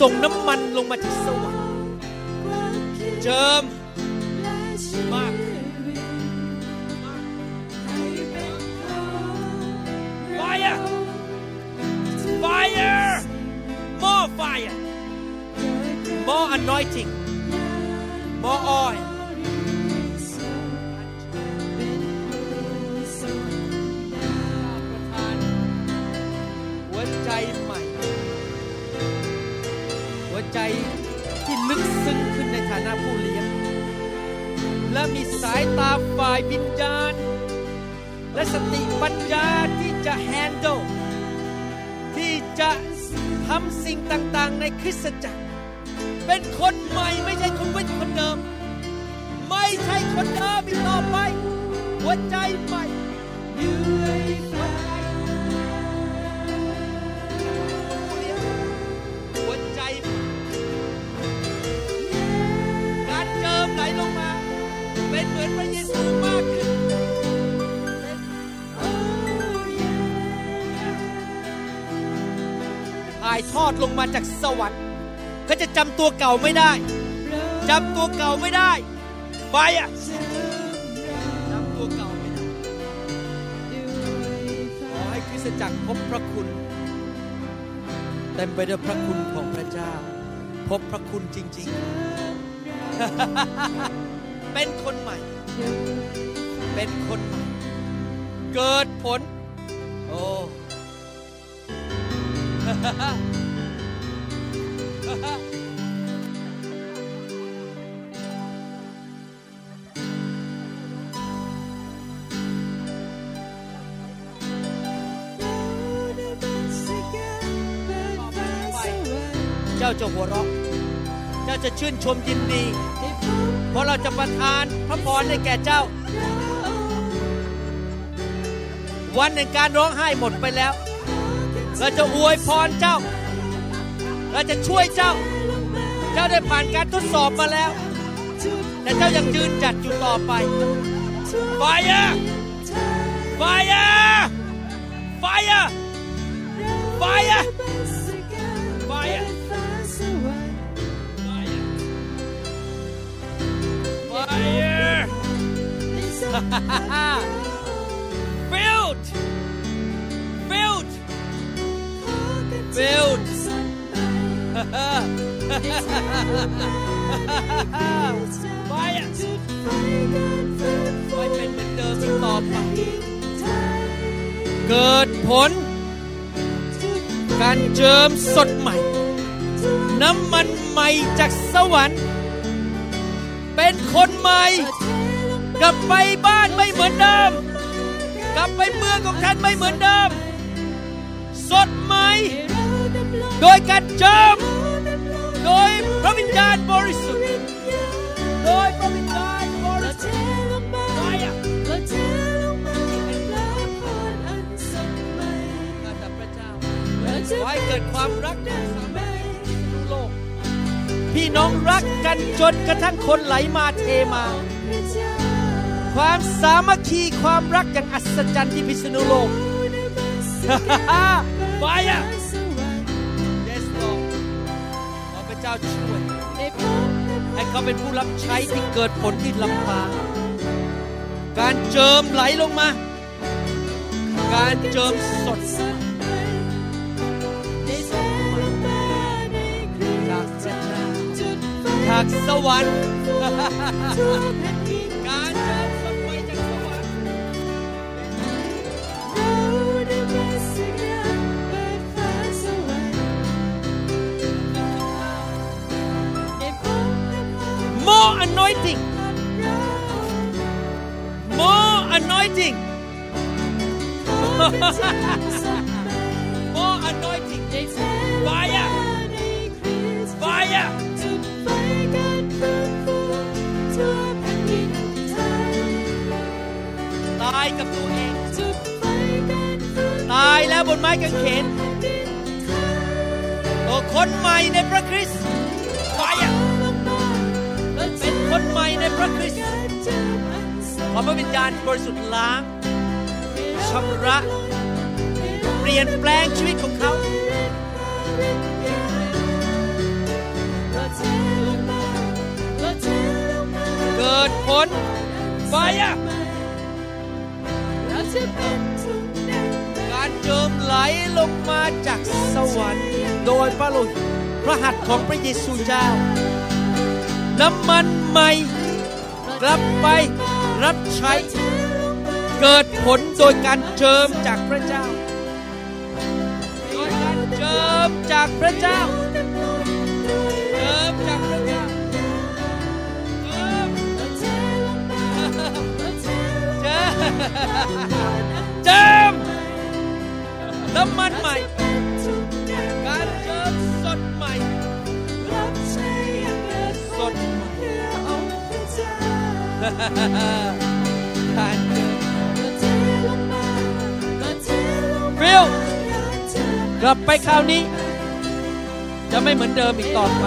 ส่งน้ำมันลงมาจากสว ถ่ายทอดลงมาจากสวรรค์ก็จะจำตัวเก่าไม่ได้จำตัวเก่าไม่ได้ไปอะจำตัวเก่าไม่ได้ขอให้คริสตจักรพบพระคุณ เต็มไปด้วยพระคุณของพระเจ้า พบพระคุณจริง ๆ เป็นคนใหม่ เป็นคนใหม่ เกิดผล โอ้เจ้าจะหัวเราะ เจ้าจะชื่นชมยินดี เพราะเราจะประทานพระพรให้แก่เจ้า วันแห่งการร้องไห้หมดไปแล้ว เราจะอวยพรเจ้า เราจะช่วยเจ้า เจ้าได้ผ่านการทดสอบมาแล้ว แต่เจ้ายังยืนจัดอยู่ต่อไป Fire Fire Fire Fire Fire Filled Filled Filled Fire ไม่เป็นเหมือนเดิมอีกต่อไปเกิดผล การเจิมสดใหม่ น้ำมันใหม่จากสวรรค์ เป็นคนใหม่กลับไป บ้านไม่เหมือนเดิม กลับไปเมืองของท่านไม่เหมือนเดิม สดใหม่ โดยการเจิม โดยพระวิญญาณบริสุทธิ์ โดยพระวิญญาณบริสุทธิ์ไฟอะข้าแต่พระเจ้าขอให้เกิดความรักสามัคคีโลก พี่น้องรักกันจนกระทั่งคนไหลมาเทมา ความสามัคคีความรักอย่างอัศจรรย์ที่พิษณุโลกไฟอะ Yes Lord ขอพระเจ้าช่วยให้เขาเป็นผู้รับใช้ที่เกิดผลที่ลำพางการเจิมไหลลงมา การเจิมสดจากพระเจ้าจากสวรรค์ anointing more anointing more anointing fire fire ตายกับตัวเองตายแล้ว คนใหม่ในพระคริสต์ขอพระวิญญาณบริสุทธิ์ล้างชำระเปลี่ยนแปลงชีวิตของเขาเกิดผลไฟอะการเจิมไหลลงมาจากสวรรค์ โดยพระโลหิตพระหัตถ์ของพระเยซูเจ้า น้ำมันใหม่ กลับไปรับใช้ เกิดผลโดยการเจิมจากพระเจ้า โดยการเจิมจากพระเจ้า เจิมจากพระเจ้า เจิมเจิมเจิมน้ำมันใหม่ ฟิลกลับไปคราวนี้ จะไม่เหมือนเดิมอีกต่อไป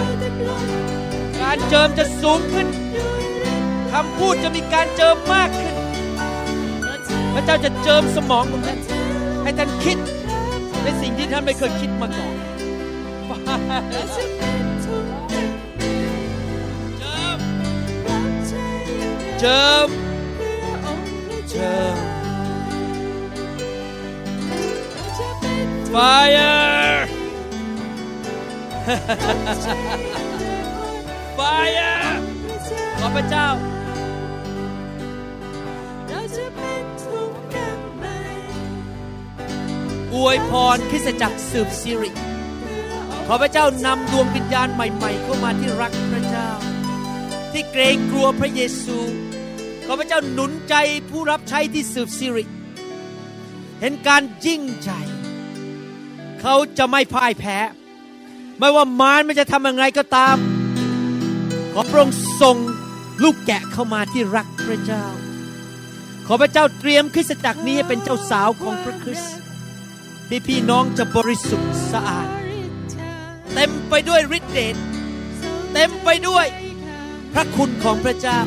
การเจิมจะสูงขึ้นคำพูดจะมีการเจิมมากขึ้น พระเจ้าจะเจิมสมองของท่านให้ท่านคิดในสิ่งที่ท่านไม่เคยคิดมาก่อน เจิมเจิม Fire Fire ขอพระเจ้าอวยพรคริสตจักรสืบสิริขอพระเจ้านำดวงวิญญาณใหม่ ๆ เข้ามาที่รักพระเจ้า ที่เกรงกลัวพระเยซู ขอพระเจ้าหนุนใจผู้รับใช้ที่สืบสิริ เห็นการยิ่งใหญ่เขาจะไม่พ่ายแพ้ ไม่ว่ามารมันจะทำยังไงก็ตาม ขอพระองค์ส่งลูกแกะเข้ามาที่รักพระเจ้า ขอพระเจ้าเตรียมคริสตจักรนี้ให้เป็นเจ้าสาวของพระคริสต์ที่พี่น้องจะบริสุทธิ์สะอาด เต็มไปด้วยฤทธิ์เดชเต็มไปด้วยพระคุณของพระเจ้า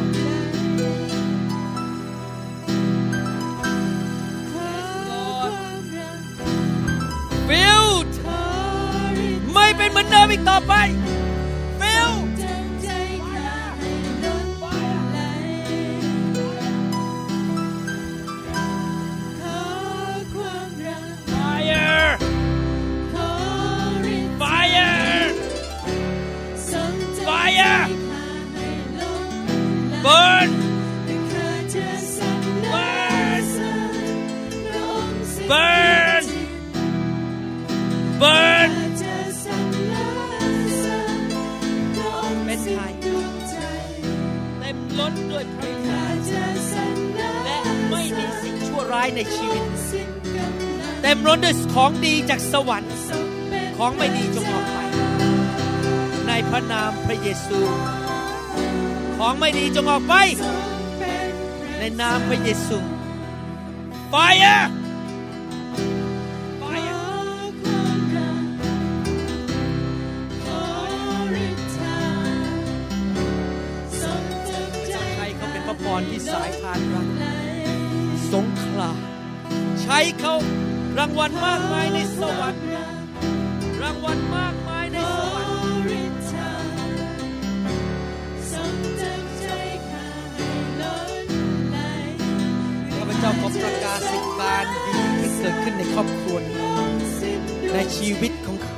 filled ไม่เป็นเหมือนเดิมอีกต่อไป filled fire fire fire burn burn burn เป็นไทยเต็มล้นด้วยพระวิญญาณและไม่มีสิ่งชั่วร้ายในชีวิต เต็มล้นด้วยของดีจากสวรรค์ ของไม่ดีจงออกไป ในพระนามพระเยซู ของไม่ดีจงออกไป ในนามพระเยซู Fire Fire รที่สายทานรักสงขลาใช้เขารางวัลมากมายในสวรรค์รางวัลมากมายในสวรรค์ข้าพเจ้าขอประกาศสิ่งการดีที่เกิดขึ้นในครอบครัวนี้ในชีวิตของเขา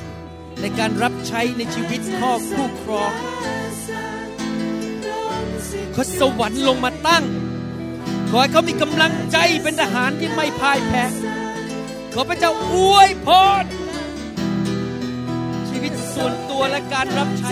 ในการรับใช้ในชีวิตข้อคู่ครอง ขอสวรรค์ลงมาตั้ง ขอให้เขามีกำลังใจเป็นทหารที่ไม่พ่ายแพ้ขอพระเจ้าอวยพรชีวิตส่วนตัวและการรับใช้